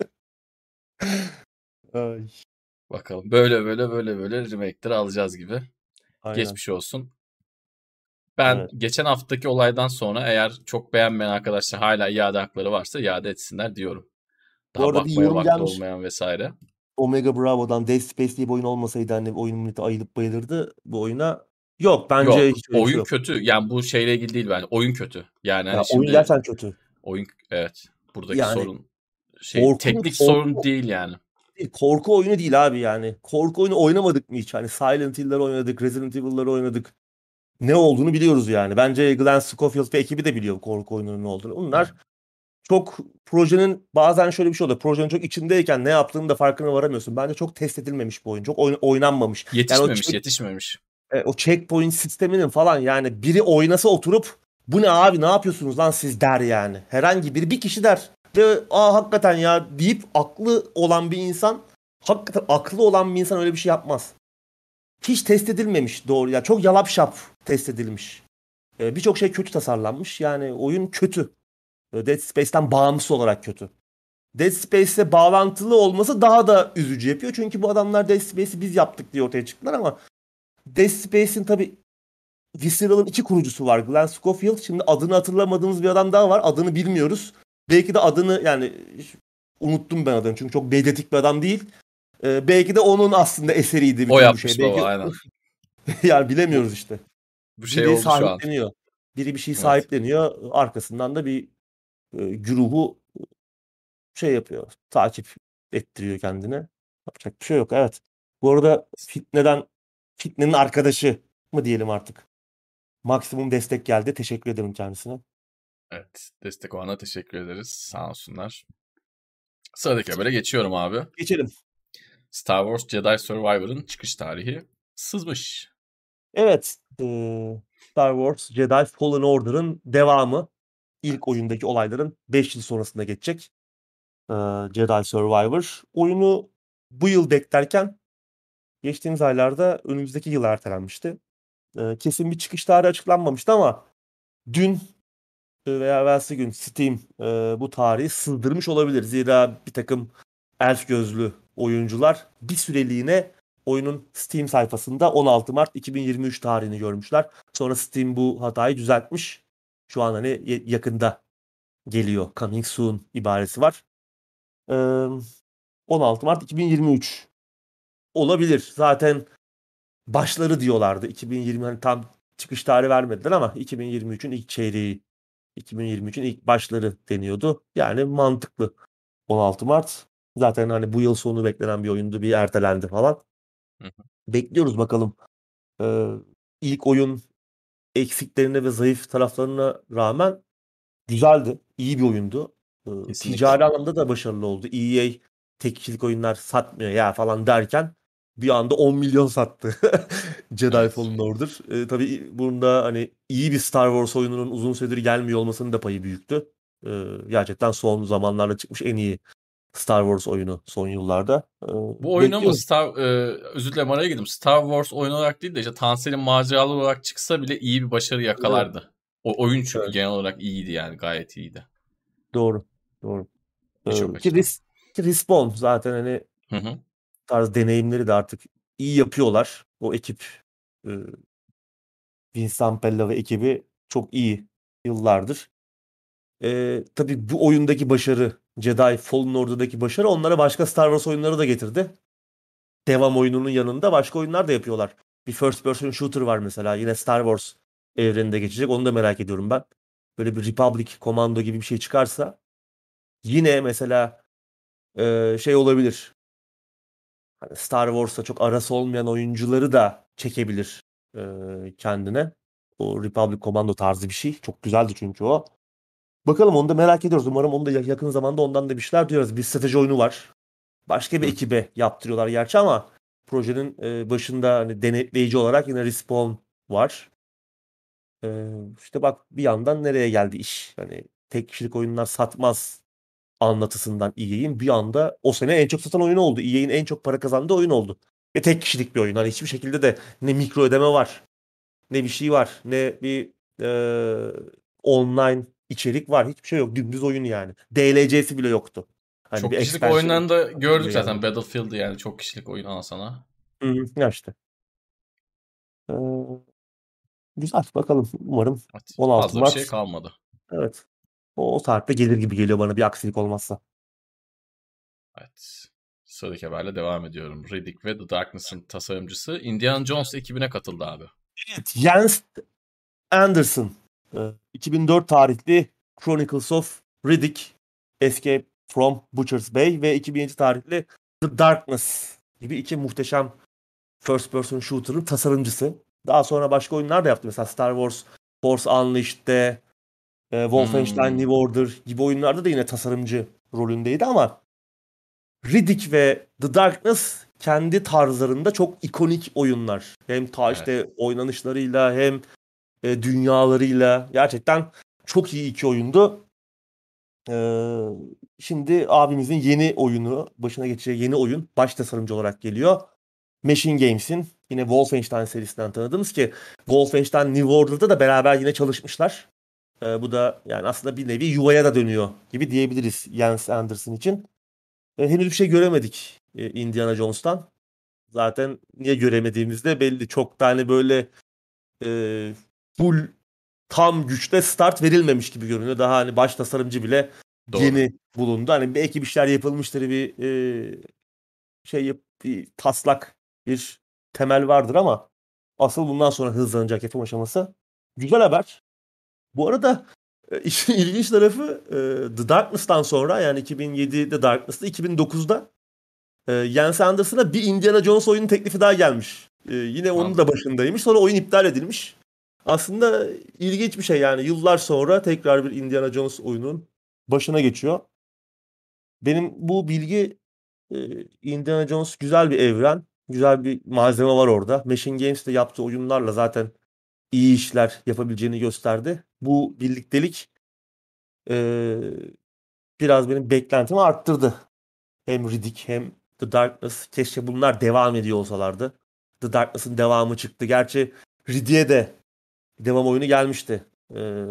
*laughs* Ay, Bakalım böyle böyle böyle böyle remake'leri alacağız gibi. aynen. Geçmiş olsun. Ben Evet. geçen haftaki olaydan sonra eğer çok beğenmeyen arkadaşlar hala iade hakları varsa iade etsinler diyorum. Daha Bu arada bakmaya yorum vakti gelmiş. olmayan vesaire. Omega Bravo'dan Dead Space diye bir oyun olmasaydı hani oyun milleti ayılıp bayılırdı bu oyuna. Yok bence Yok, hiç oyun yok. kötü. Yani bu şeyle ilgili değil bence. Oyun kötü. Yani Ya hani oyun şimdi gerçekten kötü. oyun evet. Buradaki Yani sorun şey korkunç, teknik korku- sorun değil yani. değil, korku oyunu değil abi yani. Korku oyunu oynamadık mı hiç? Hani Silent Hill'ler oynadık, Resident Evil'ları oynadık. Ne olduğunu biliyoruz yani. Bence Glenn Schofield ve ekibi de biliyor korku oyununun ne olduğunu. Bunlar çok projenin bazen şöyle bir şey oluyor. Projenin çok içindeyken ne yaptığını da farkına varamıyorsun. Bence çok test edilmemiş bu oyun. Çok oyn- oynanmamış. Yetişmemiş, check- yetişmemiş. e, o checkpoint sisteminin falan yani biri oynasa oturup bu ne abi ne yapıyorsunuz lan siz der yani. Herhangi biri bir kişi der. Ve aa hakikaten ya deyip aklı olan bir insan hakikaten aklı olan bir insan öyle bir şey yapmaz. Hiç test edilmemiş doğru ya çok yalap şap test edilmiş. E, Birçok şey kötü tasarlanmış yani oyun kötü. E, Dead Space'ten bağımsız olarak kötü. Dead Space'e bağlantılı olması daha da üzücü yapıyor. Çünkü bu adamlar Dead Space'i biz yaptık diye ortaya çıktılar ama Dead Space'in tabi Visceral'ın iki kurucusu var. Glenn Schofield. Şimdi adını hatırlamadığımız bir adam daha var. Adını bilmiyoruz. Belki de adını yani unuttum ben adını çünkü çok medyatik bir adam değil. Ee, belki de onun aslında eseriydi. O bu yapmış şey. baba Belki- aynen. *laughs* yani bilemiyoruz işte. Bu şey Biri oldu şu an. sahipleniyor. Biri bir şey Evet. sahipleniyor. Arkasından da bir e, güruhu şey yapıyor. Takip ettiriyor kendine. Yapacak bir şey yok. Evet. Bu arada Fitne'den Fitne'nin arkadaşı mı diyelim artık. Maksimum destek geldi. Teşekkür ederim kendisine. Evet. Destek olana teşekkür ederiz. Sağ olsunlar. Sıradaki habere geçiyorum abi. Geçelim. Star Wars Jedi Survivor'ın çıkış tarihi sızmış. Evet. Star Wars Jedi Fallen Order'ın devamı. ilk oyundaki olayların 5 yıl sonrasında geçecek. Jedi Survivor. Oyunu bu yıl beklerken geçtiğimiz aylarda önümüzdeki yıl ertelenmişti. Kesin bir çıkış tarihi açıklanmamıştı ama dün veya evvelsi gün Steam bu tarihi sızdırmış olabilir. Zira bir takım elf gözlü oyuncular bir süreliğine oyunun Steam sayfasında 16 Mart 2023 tarihini görmüşler. Sonra Steam bu hatayı düzeltmiş. Şu an hani yakında geliyor. Coming soon ibaresi var. Eee, 16 Mart 2023 olabilir. Zaten başları diyorlardı. 2020 hani tam çıkış tarihi vermediler ama 2023'ün ilk çeyreği 2023'ün ilk başları deniyordu. Yani mantıklı. 16 Mart zaten hani bu yıl sonu beklenen bir oyundu. Bir ertelendi falan. Hı hı. Bekliyoruz bakalım. Ee, ilk oyun eksiklerine ve zayıf taraflarına rağmen güzeldi. İyi bir oyundu. Ee, Kesinlikle. ticari anlamda da başarılı oldu. EA tek kişilik oyunlar satmıyor ya falan derken bir anda 10 milyon sattı *laughs* Jedi Evet. Fallen Order. Ee, tabii bunda hani iyi bir Star Wars oyununun uzun süredir gelmiyor olmasının da payı büyüktü. Ee, gerçekten son zamanlarda çıkmış en iyi Star Wars oyunu son yıllarda. Ee, Bu oyun ama bekliyoruz. Star, e, özür dilerim araya girdim. Star Wars oyun olarak değil de işte Tansel'in maceralı olarak çıksa bile iyi bir başarı yakalardı. O oyun çünkü Evet. genel olarak iyiydi yani gayet iyiydi. Doğru. Doğru. Ee, ki, açıdan. Res- ki Respawn zaten hani Hı hı. tarz deneyimleri de artık iyi yapıyorlar. O ekip e, Vince Zampella ve ekibi çok iyi yıllardır. E, tabii bu oyundaki başarı, Jedi Fallen Order'daki başarı onlara başka Star Wars oyunları da getirdi. Devam oyununun yanında başka oyunlar da yapıyorlar. Bir first person shooter var mesela yine Star Wars evreninde geçecek. Onu da merak ediyorum ben. Böyle bir Republic Commando gibi bir şey çıkarsa yine mesela e, şey olabilir. hani Star Wars'ta çok arası olmayan oyuncuları da çekebilir e, kendine. O Republic Commando tarzı bir şey. Çok güzeldi çünkü o. Bakalım onu da merak ediyoruz. Umarım onu da yakın zamanda ondan da bir şeyler duyarız. Bir strateji oyunu var. Başka bir ekibe yaptırıyorlar gerçi ama projenin e, başında hani denetleyici olarak yine Respawn var. E, işte bak bir yandan nereye geldi iş. Hani tek kişilik oyunlar satmaz anlatısından EA'in bir anda o sene en çok satan oyunu oldu. EA'in en çok para kazandığı oyun oldu. Ve tek kişilik bir oyun. Hani hiçbir şekilde de ne mikro ödeme var. Ne bir şey var. Ne bir e, online içerik var. Hiçbir şey yok. Dümdüz oyun yani. DLC'si bile yoktu. Hani çok kişilik oyunlarında gördük zaten yani. Battlefield'ı yani çok kişilik oyun al sana. Hı, ya işte. Ee, güzel bakalım umarım. Evet, 16 fazla Mart. bir şey kalmadı. Evet. O, o saatte gelir gibi geliyor bana bir aksilik olmazsa. Evet. Sıradaki haberle devam ediyorum. Riddick ve The Darkness'ın tasarımcısı Indiana Jones ekibine katıldı abi. Evet. Jens Anderson. 2004 tarihli Chronicles of Riddick, Escape from Butcher's Bay ve 2007 tarihli The Darkness gibi iki muhteşem first person shooter'ın tasarımcısı. Daha sonra başka oyunlar da yaptı. Mesela Star Wars Force Unleashed'de, e, Wolfenstein hmm. New Order gibi oyunlarda da yine tasarımcı rolündeydi ama Riddick ve The Darkness kendi tarzlarında çok ikonik oyunlar. Hem ta işte evet. oynanışlarıyla hem e, dünyalarıyla gerçekten çok iyi iki oyundu. Ee, şimdi abimizin yeni oyunu, başına geçeceği yeni oyun baş tasarımcı olarak geliyor. Machine Games'in yine Wolfenstein serisinden tanıdığımız ki Wolfenstein New Order'da da beraber yine çalışmışlar. Ee, bu da yani aslında bir nevi yuvaya da dönüyor gibi diyebiliriz Jens Anderson için. Ee, henüz bir şey göremedik e, Indiana Jones'tan. Zaten niye göremediğimiz de belli. Çok tane böyle e, full tam güçte start verilmemiş gibi görünüyor. Daha hani baş tasarımcı bile Doğru. yeni bulundu. Hani belki bir şeyler yapılmıştır bir e, şey bir taslak bir temel vardır ama asıl bundan sonra hızlanacak yapım aşaması. Güzel haber. Bu arada e, *laughs* işin ilginç tarafı e, The Darkness'tan sonra yani 2007'de Darkness'ta 2009'da e, Jens Anderson'a bir Indiana Jones oyunu teklifi daha gelmiş. E, yine onun da başındaymış. Sonra oyun iptal edilmiş. Aslında ilginç bir şey yani yıllar sonra tekrar bir Indiana Jones oyunun başına geçiyor. Benim bu bilgi e, Indiana Jones güzel bir evren. Güzel bir malzeme var orada. Machine Games'te yaptığı oyunlarla zaten iyi işler yapabileceğini gösterdi. Bu birliktelik e, biraz benim beklentimi arttırdı. Hem Riddick hem The Darkness. Keşke bunlar devam ediyor olsalardı. The Darkness'ın devamı çıktı. Gerçi Riddick'e de devam oyunu gelmişti. Ee,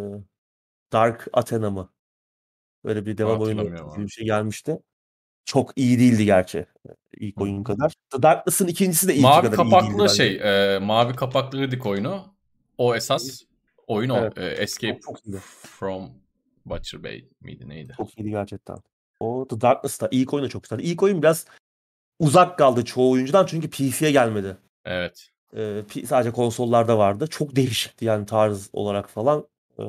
Dark Athena mı? Böyle bir devam oyunu bir şey gelmişti. Çok iyi değildi gerçi ilk oyun kadar. The Darkness'ın ikincisi de ilk mavi kadar kapaklı şey, e, mavi kapaklı Riddick oyunu. O esas oyun o. Evet. E, Escape çok, çok from Butcher Bay miydi neydi? Çok iyiydi gerçekten. O The Darkness da ilk oyunu çok güzeldi. İlk oyun biraz uzak kaldı çoğu oyuncudan çünkü PC'ye gelmedi. Evet. Ee, sadece konsollarda vardı. Çok değişikti yani tarz olarak falan. Ee,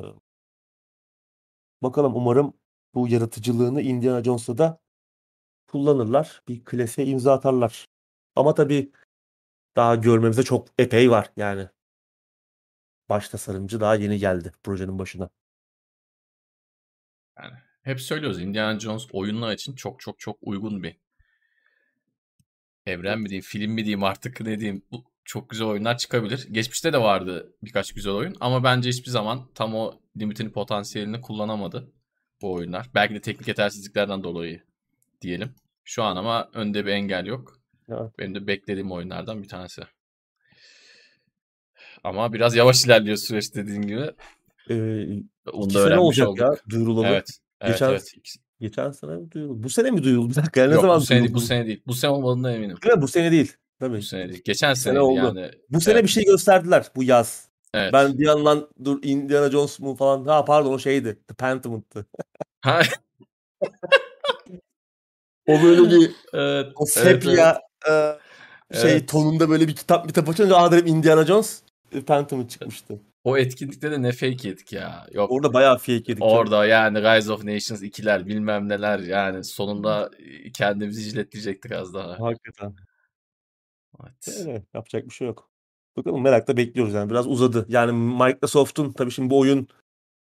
bakalım umarım bu yaratıcılığını Indiana Jones'ta da kullanırlar. Bir klasiğe imza atarlar. Ama tabii daha görmemize çok epey var yani. Baş tasarımcı daha yeni geldi projenin başına. Yani hep söylüyoruz Indiana Jones oyunlar için çok çok çok uygun bir evren mi diyeyim, film mi diyeyim artık ne diyeyim. Bu çok güzel oyunlar çıkabilir. Geçmişte de vardı birkaç güzel oyun ama bence hiçbir zaman tam o limitini potansiyelini kullanamadı bu oyunlar. Belki de teknik yetersizliklerden dolayı diyelim. Şu an ama önde bir engel yok. Evet. Benim de beklediğim oyunlardan bir tanesi. Ama biraz yavaş ilerliyor süreç dediğin gibi. Ee, Onu da sene olacak olduk. ya duyurulalı. Evet. Evet, geçen, evet. geçen sene mi duyuruldu? Bu sene mi duyuruldu? Bir dakika. Ne Yok, zaman bu sene, değil, bu sene değil. Bu sene olmadığından eminim. Mi? Bu sene değil. Tabii. Bu sene. Geçen sene, sene oldu. yani. Bu sene evet. bir şey gösterdiler bu yaz. Evet. Ben bir yandan dur Indiana Jones mu falan. Ha pardon o şeydi. The Phantom'dı. Ha. *laughs* o böyle bir *laughs* evet, o sepya evet, evet. E, şey evet. tonunda böyle bir kitap kitap açınca aa dedim Indiana Jones Phantom çıkmıştı. O etkinlikte de ne fake yedik ya. Yok. Orada bayağı fake yedik. Orada yani Rise of Nations ikiler bilmem neler yani sonunda kendimizi jiletleyecektik az daha. Hakikaten. Evet. Öyle, yapacak bir şey yok. Bakalım merakla bekliyoruz yani biraz uzadı. Yani Microsoft'un tabii şimdi bu oyun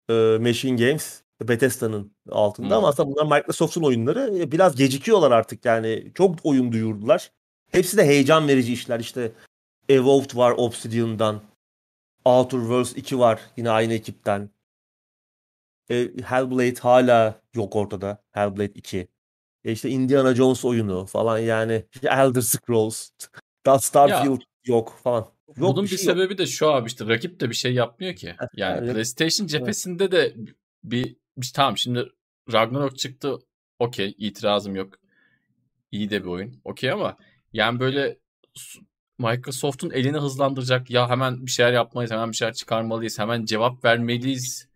e, Machine Games Bethesda'nın altında Hı. ama aslında bunlar Microsoft'un oyunları. E, Biraz gecikiyorlar artık yani. Çok oyun duyurdular. Hepsi de heyecan verici işler. İşte Evolved var Obsidian'dan. Outer Worlds 2 var yine aynı ekipten. E, Hellblade hala yok ortada. Hellblade 2. E işte Indiana Jones oyunu falan yani. *laughs* Elder Scrolls. Daha Starfield yok falan. Yok Bunun bir, şey yok. sebebi de şu abi işte rakip de bir şey yapmıyor ki. Yani PlayStation cephesinde de bir, bir tamam şimdi Ragnarok çıktı. Okey itirazım yok. İyi de bir oyun. Okey ama yani böyle Microsoft'un elini hızlandıracak ya hemen bir şeyler yapmalıyız, hemen bir şeyler çıkarmalıyız, hemen cevap vermeliyiz.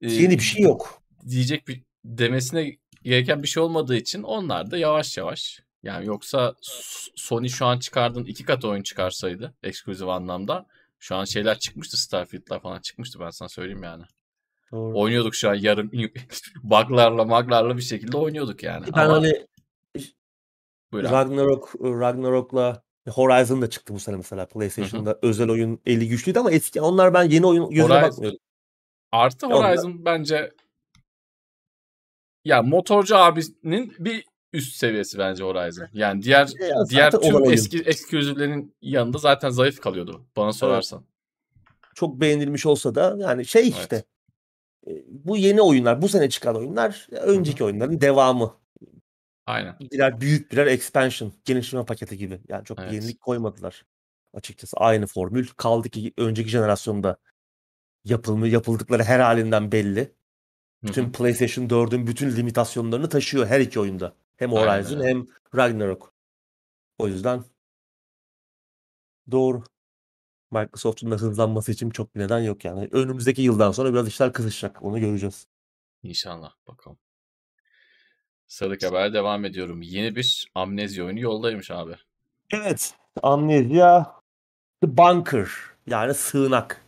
e, Yeni bir şey yok. diyecek bir demesine gereken bir şey olmadığı için onlar da yavaş yavaş yani yoksa Sony şu an çıkardığın iki kat oyun çıkarsaydı ekskluzif anlamda şu an şeyler çıkmıştı Starfield'lar falan çıkmıştı ben sana söyleyeyim yani. Doğru. Oynuyorduk şu an yarım *laughs* buglarla maglarla bir şekilde oynuyorduk yani. Ben Ama hani buyur. Ragnarok Ragnarok'la Horizon da çıktı bu sene mesela PlayStation'da özel oyun eli güçlüydü ama eski onlar ben yeni oyun gözüne Horizon- bakmıyorum. Artı Onlar- Horizon bence ya motorcu abinin bir üst seviyesi bence Horizon. Yani diğer Ya diğer tüm oyun. eski ekskluziflerin yanında zaten zayıf kalıyordu bana sorarsan. Çok beğenilmiş olsa da yani şey Evet. işte e, bu yeni oyunlar, bu sene çıkan oyunlar önceki oyunların devamı. Aynen. Birer büyük birer expansion, genişleme paketi gibi. Yani çok Evet. yenilik koymadılar. Açıkçası aynı formül kaldı ki önceki jenerasyonda yapılma yapıldıkları her halinden belli. Bütün. PlayStation 4'ün bütün limitasyonlarını taşıyor her iki oyunda. Hem Aynen Horizon öyle. hem Ragnarok. O yüzden doğru. Microsoft'un da hızlanması için çok bir neden yok yani. Önümüzdeki yıldan sonra biraz işler kızışacak. Onu göreceğiz. İnşallah bakalım. Sıradaki habere devam ediyorum. Yeni bir amnezya oyunu yoldaymış abi. Evet. Amnesia The Bunker yani sığınak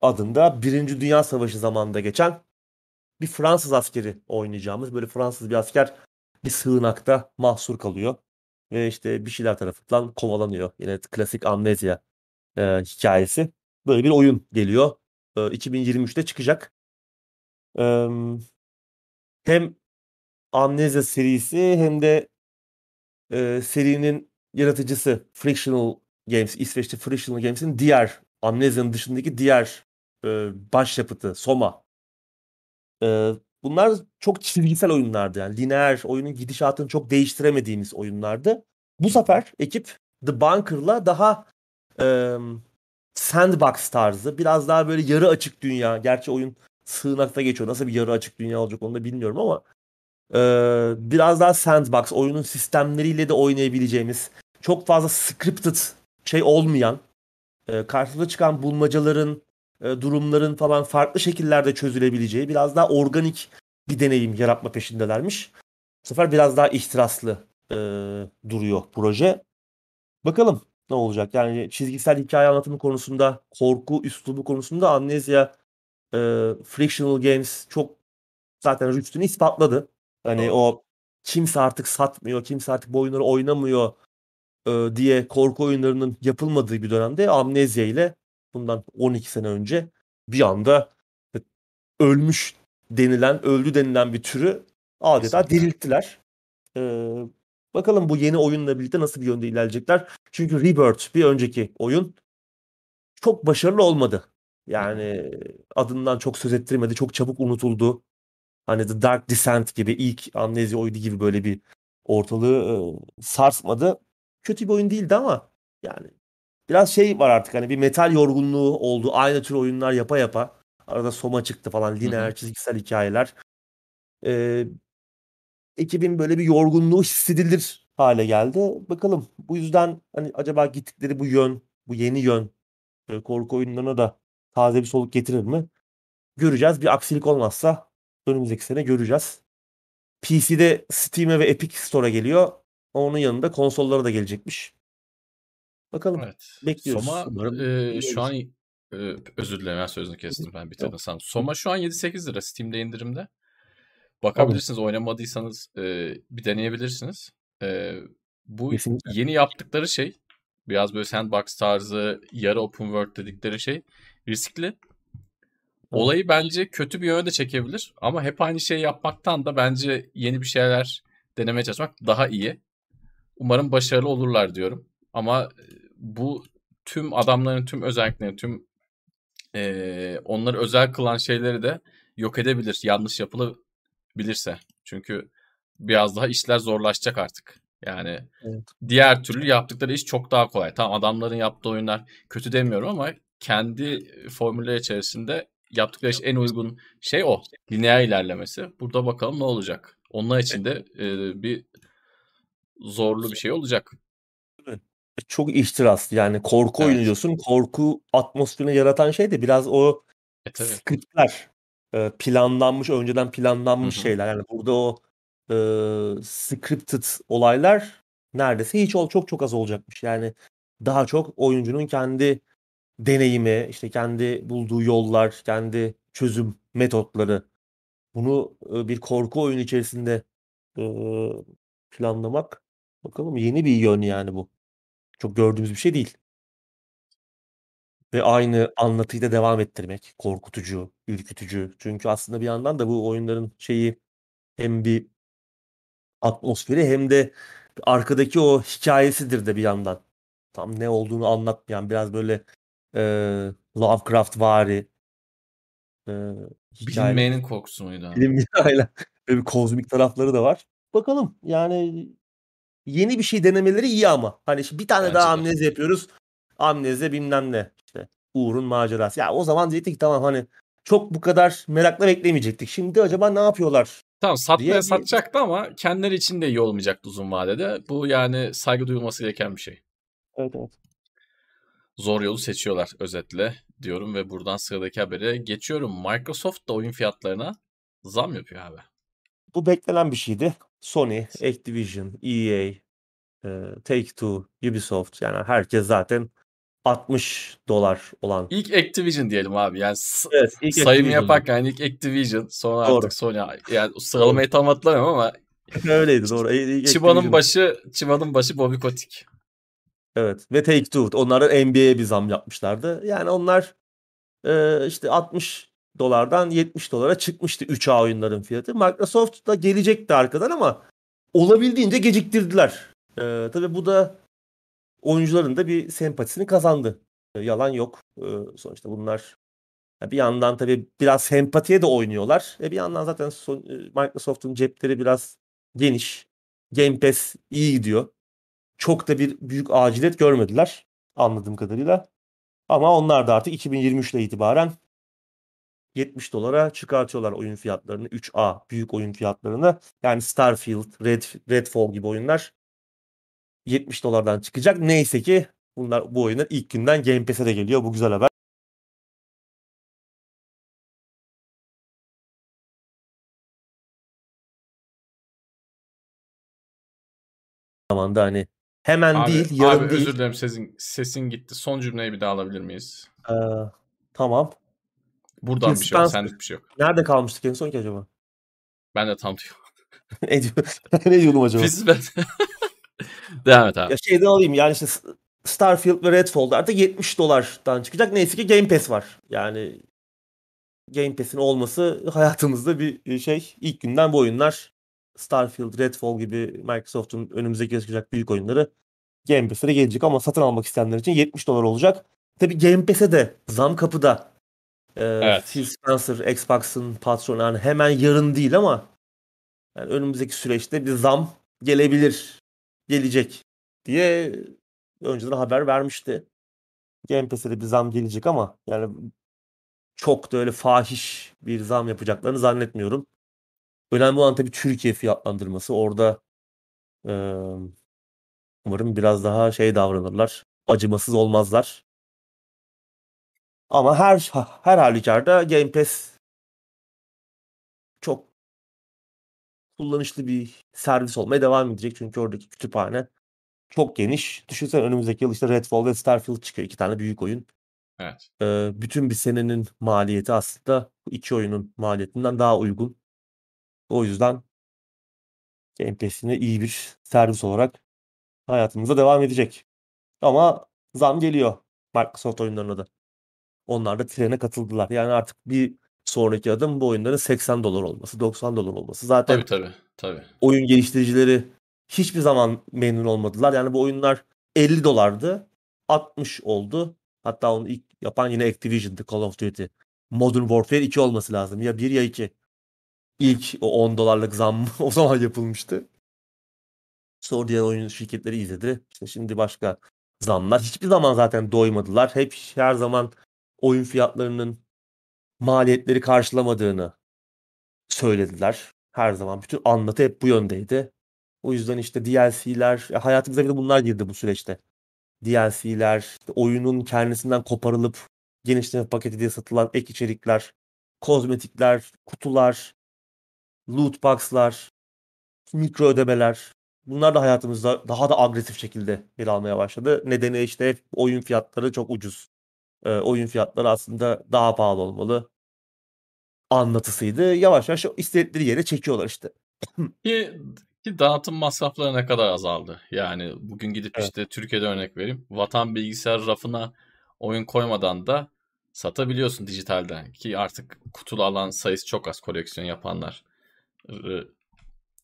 adında Birinci Dünya Savaşı zamanında geçen bir Fransız askeri oynayacağımız böyle Fransız bir asker bir sığınakta mahsur kalıyor ve işte bir şeyler tarafından kovalanıyor. Yine klasik amnezya e, hikayesi. Böyle bir oyun geliyor. E, 2023'te çıkacak. E, hem amnezya serisi hem de e, serinin yaratıcısı Frictional Games, İsveç'te Frictional Games'in diğer Amnezya'nın dışındaki diğer e, başyapıtı Soma. E, bunlar çok çizgisel oyunlardı yani lineer oyunun gidişatını çok değiştiremediğimiz oyunlardı. Bu sefer ekip The Bunker'la daha e, sandbox tarzı biraz daha böyle yarı açık dünya. Gerçi oyun sığınakta geçiyor. Nasıl bir yarı açık dünya olacak onu da bilmiyorum ama e, biraz daha sandbox oyunun sistemleriyle de oynayabileceğimiz çok fazla scripted şey olmayan e, karşımıza çıkan bulmacaların durumların falan farklı şekillerde çözülebileceği biraz daha organik bir deneyim yaratma peşindelermiş. Bu sefer biraz daha ihtiraslı e, duruyor proje. Bakalım ne olacak? Yani çizgisel hikaye anlatımı konusunda, korku üslubu konusunda Amnesia e, Frictional Games çok zaten rüştünü ispatladı. Hani o kimse artık satmıyor, kimse artık bu oyunları oynamıyor e, diye korku oyunlarının yapılmadığı bir dönemde Amnesia ile bundan 12 sene önce bir anda ölmüş denilen, öldü denilen bir türü adeta Kesinlikle. dirilttiler. Ee, bakalım bu yeni oyunla birlikte nasıl bir yönde ilerleyecekler. Çünkü Rebirth bir önceki oyun çok başarılı olmadı. Yani adından çok söz ettirmedi. Çok çabuk unutuldu. Hani The Dark Descent gibi ilk Amnesia oyunu gibi böyle bir ortalığı e, sarsmadı. Kötü bir oyun değildi ama yani biraz şey var artık hani bir metal yorgunluğu oldu. Aynı tür oyunlar yapa yapa. Arada Soma çıktı falan. Lineer çizgisel hikayeler. Ee, ekibin böyle bir yorgunluğu hissedilir hale geldi. Bakalım bu yüzden hani acaba gittikleri bu yön, bu yeni yön e, korku oyunlarına da taze bir soluk getirir mi? Göreceğiz. Bir aksilik olmazsa önümüzdeki sene göreceğiz. PC'de Steam'e ve Epic Store'a geliyor. Onun yanında konsollara da gelecekmiş. Bakalım. Evet. Bekliyoruz. Soma Umarım e, şu olur. an e, özür dilerim ben sözünü kestim ben bitirdim sandım. Soma şu an 7-8 lira Steam'de indirimde. Bakabilirsiniz oynamadıysanız e, bir deneyebilirsiniz. E, bu Kesinlikle. yeni yaptıkları şey Biraz böyle sandbox tarzı yarı open world dedikleri şey riskli. Olayı bence kötü bir yöne de çekebilir ama hep aynı şeyi yapmaktan da bence yeni bir şeyler denemeye çalışmak daha iyi. Umarım başarılı olurlar diyorum. Ama bu tüm adamların tüm özelliklerini, tüm e, onları özel kılan şeyleri de yok edebilir. Yanlış yapılabilirse. Çünkü biraz daha işler zorlaşacak artık. Yani Evet. diğer türlü yaptıkları iş çok daha kolay. Tamam adamların yaptığı oyunlar kötü demiyorum ama kendi formülleri içerisinde yaptıkları iş en uygun şey o. Lineer ilerlemesi. Burada bakalım ne olacak. Onlar için de e, bir zorlu bir şey olacak. Çok ihtiraslı yani korku Evet. oyunu diyorsun. Korku atmosferini yaratan şey de biraz o E tabii. skriptler. Eee, planlanmış, önceden planlanmış Hı hı. şeyler. Yani burada o eee, scripted olaylar neredeyse hiç ol çok çok az olacakmış. Yani daha çok oyuncunun kendi deneyimi, işte kendi bulduğu yollar, kendi çözüm metotları. Bunu eee, bir korku oyunu içerisinde eee, planlamak bakalım yeni bir yön yani bu. Çok gördüğümüz bir şey değil. Ve aynı anlatıyı da devam ettirmek korkutucu, ürkütücü. Çünkü aslında bir yandan da bu oyunların şeyi hem bir atmosferi hem de arkadaki o hikâyesidir de bir yandan. Tam ne olduğunu anlatmayan biraz böyle eee Lovecraftvari eee, hikâye Bilinmeyenin korkusu muydu? Bilinmeyen *laughs* aynen. Böyle bir kozmik tarafları da var. Bakalım yani yeni bir şey denemeleri iyi ama. Hani işte bir tane Bence daha de. amnezi yapıyoruz. Amnezi bilmem ne işte. Uğur'un macerası. Ya o zaman diyecektik tamam hani çok bu kadar merakla beklemeyecektik. Şimdi acaba ne yapıyorlar? Tamam diye satmaya bir satacaktı ama kendileri için de iyi olmayacaktı uzun vadede. Bu yani saygı duyulması gereken bir şey. Evet evet. Zor yolu seçiyorlar özetle diyorum ve buradan sıradaki habere geçiyorum. Microsoft da oyun fiyatlarına zam yapıyor abi. Bu beklenen bir şeydi. Sony, Activision, EA, eee, Take-Two, Ubisoft yani herkes zaten 60 dolar olan. İlk Activision diyelim abi. Yani Evet, ilk sayım Activision'dı. yaparken ilk Activision sonra Doğru. artık Sony. Yani sıralamayı tam hatırlamıyorum ama *laughs* Öyleydi doğru. İlk *laughs* Activision. başı Çıbanın başı Bobby Kotick. Evet ve Take-Two. Onlar da NBA'ye bir zam yapmışlardı. Yani onlar eee, işte 60 dolardan 70 dolara çıkmıştı 3A oyunların fiyatı. Microsoft da gelecekti arkadan ama olabildiğince geciktirdiler. Eee tabii bu da oyuncuların da bir sempatisini kazandı. E, yalan yok. Eee, sonuçta bunlar bir yandan tabii biraz sempatiye de oynuyorlar. E bir yandan zaten e, Microsoft'un cepleri biraz geniş. Game Pass iyi gidiyor. Çok da bir büyük aciliyet görmediler anladığım kadarıyla. Ama onlar da artık 2023'le itibaren 70 dolara çıkartıyorlar oyun fiyatlarını. 3A büyük oyun fiyatlarını. Yani Starfield, Red, Redfall gibi oyunlar 70 dolardan çıkacak. Neyse ki bunlar bu oyunlar ilk günden Game Pass'e de geliyor. Bu güzel haber. zamanda hani hemen Abi, değil, yarın abi değil. özür dilerim sesin, sesin gitti. Son cümleyi bir daha alabilir miyiz? Ee, tamam. Buradan Phil bir şey yok. Senlik bir şey yok. Nerede kalmıştık en son ki acaba? Ben de tam diyorum. *laughs* ne, diyor- *laughs* ne diyordum acaba? Biz ben... *laughs* Devam et abi. Ya şeyden alayım yani işte Starfield ve Redfall artık 70 dolardan çıkacak. Neyse ki Game Pass var. Yani Game Pass'in olması hayatımızda bir şey. İlk günden bu oyunlar Starfield, Redfall gibi Microsoft'un önümüzdeki çıkacak büyük oyunları Game Pass'e gelecek ama satın almak isteyenler için 70 dolar olacak. Tabii Game Pass'e de zam kapıda. Ee, Evet. Phil Spencer, Xbox'ın patronu yani hemen yarın değil ama yani önümüzdeki süreçte bir zam gelebilir, gelecek diye önceden haber vermişti. Game Pass'e de bir zam gelecek ama yani çok da öyle fahiş bir zam yapacaklarını zannetmiyorum. Önemli olan tabii Türkiye fiyatlandırması. Orada eee, umarım biraz daha şey davranırlar. Acımasız olmazlar. Ama her her halükarda Game Pass çok kullanışlı bir servis olmaya devam edecek. Çünkü oradaki kütüphane çok geniş. Düşünsene önümüzdeki yıl işte Redfall ve Starfield çıkıyor. iki tane büyük oyun. Evet. Eee, bütün bir senenin maliyeti aslında bu iki oyunun maliyetinden daha uygun. O yüzden Game Pass yine iyi bir servis olarak hayatımıza devam edecek. Ama zam geliyor Microsoft oyunlarına da. Onlar da trene katıldılar. Yani artık bir sonraki adım bu oyunların 80 dolar olması, 90 dolar olması. Zaten Tabii tabii. tabii. oyun geliştiricileri hiçbir zaman memnun olmadılar. Yani bu oyunlar 50 dolardı. 60 oldu. Hatta onu ilk yapan yine Activision'dı Call of Duty. Modern Warfare 2 olması lazım. Ya 1 ya 2. İlk o 10 dolarlık zam *laughs* o zaman yapılmıştı. Sonra diğer oyun şirketleri izledi. İşte şimdi başka zamlar. Hiçbir zaman zaten doymadılar. Hep her zaman oyun fiyatlarının maliyetleri karşılamadığını söylediler. Her zaman bütün anlatı hep bu yöndeydi. O yüzden işte DLC'ler, hayatımıza bir de bunlar girdi bu süreçte. DLC'ler, oyunun kendisinden koparılıp genişleme paketi diye satılan ek içerikler, kozmetikler, kutular, loot box'lar, mikro ödemeler. Bunlar da hayatımızda daha da agresif şekilde yer almaya başladı. Nedeni işte oyun fiyatları çok ucuz. Ee, oyun fiyatları aslında daha pahalı olmalı. Anlatısıydı. Yavaş yavaş istedikleri yere çekiyorlar işte. *clears throat* Ki, ki dağıtım masrafları ne kadar azaldı. Yani bugün gidip Evet. işte Türkiye'de örnek vereyim. Vatan bilgisayar rafına oyun koymadan da satabiliyorsun dijitalden. Ki artık kutulu alan sayısı çok az koleksiyon yapanlar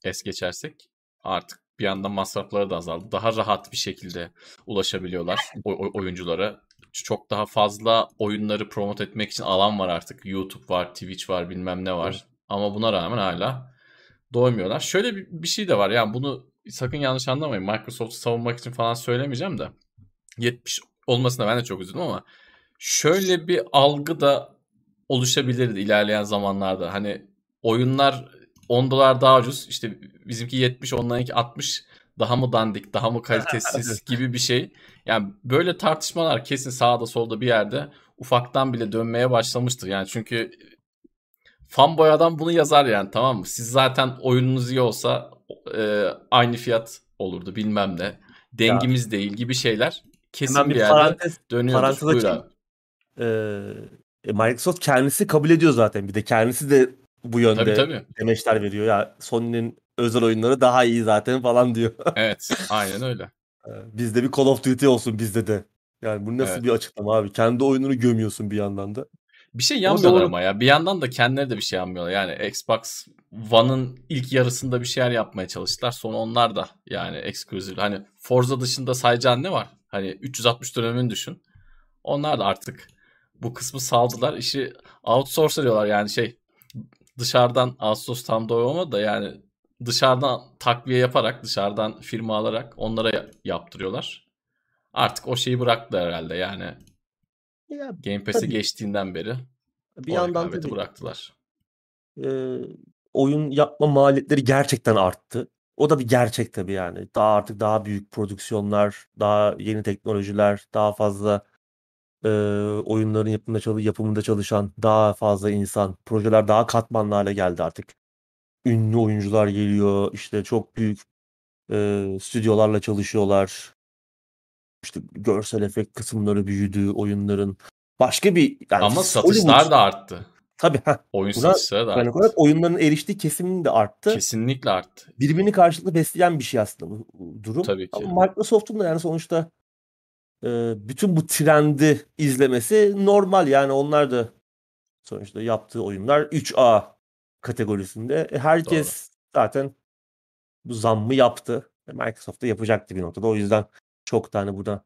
es geçersek artık bir yandan masrafları da azaldı. Daha rahat bir şekilde ulaşabiliyorlar oyunculara. Çok daha fazla oyunları promote etmek için alan var artık. YouTube var, Twitch var, bilmem ne var. Ama buna rağmen hala doymuyorlar. Şöyle bir, bir şey de var. Yani bunu sakın yanlış anlamayın. Microsoft'u savunmak için falan söylemeyeceğim de. 70 olmasına ben de çok üzüldüm ama şöyle bir algı da oluşabilirdi ilerleyen zamanlarda. Hani oyunlar 10 dolar daha ucuz. İşte bizimki 70, onlarınki 60 daha mı dandik, daha mı kalitesiz *laughs* gibi bir şey. Yani böyle tartışmalar kesin sağda solda bir yerde ufaktan bile dönmeye başlamıştır. Yani çünkü fanboy adam bunu yazar yani tamam mı? Siz zaten oyununuz iyi olsa e, aynı fiyat olurdu bilmem ne. Dengimiz değil gibi şeyler kesin Hemen bir, bir yerde parantez, dönüyordur. parantez Buyur abi. Ee, e, Microsoft kendisi kabul ediyor zaten. Bir de kendisi de bu yönde Tabii tabii. demeçler veriyor. Ya Sony'nin özel oyunları daha iyi zaten falan diyor. *laughs* Evet aynen öyle. Ee, bizde bir Call of Duty olsun bizde de. Yani bu nasıl Evet. bir açıklama abi? Kendi oyununu gömüyorsun bir yandan da. Bir şey yanmıyorlar ama ya. Bir yandan da kendileri de bir şey yanmıyorlar. Yani Xbox One'ın ilk yarısında bir şeyler yapmaya çalıştılar. Sonra onlar da yani exclusive. Hani Forza dışında sayacağın ne var? Hani 360 dönemini düşün. Onlar da artık bu kısmı saldılar. İşi outsource ediyorlar yani şey dışarıdan outsource tam doğru olmadı da yani dışarıdan takviye yaparak dışarıdan firma alarak onlara ya- yaptırıyorlar. Artık o şeyi bıraktılar herhalde yani Ya Game Pass'e geçtiğinden beri bir yandan tabii bıraktılar. e, oyun yapma maliyetleri gerçekten arttı. O da bir gerçek tabii yani. Daha artık daha büyük prodüksiyonlar, daha yeni teknolojiler, daha fazla e, oyunların yapımında, yapımında çalışan daha fazla insan, projeler daha katmanlı hale geldi artık. Ünlü oyuncular geliyor, işte çok büyük e, stüdyolarla çalışıyorlar. İşte görsel efekt kısımları büyüdü oyunların. Başka bir yani Ama Hollywood satışlar da arttı. tabii heh, Oyun buna satışları da olarak arttı. oyunların eriştiği kesimin de arttı. Kesinlikle arttı. Birbirini karşılıklı besleyen bir şey aslında bu durum. Tabii ki. Ama Microsoft'un da yani sonuçta e, bütün bu trendi izlemesi normal yani onlar da sonuçta yaptığı oyunlar 3A kategorisinde. E, herkes zaten bu zammı yaptı. E, Microsoft da yapacaktı bir noktada. O yüzden çok tane burada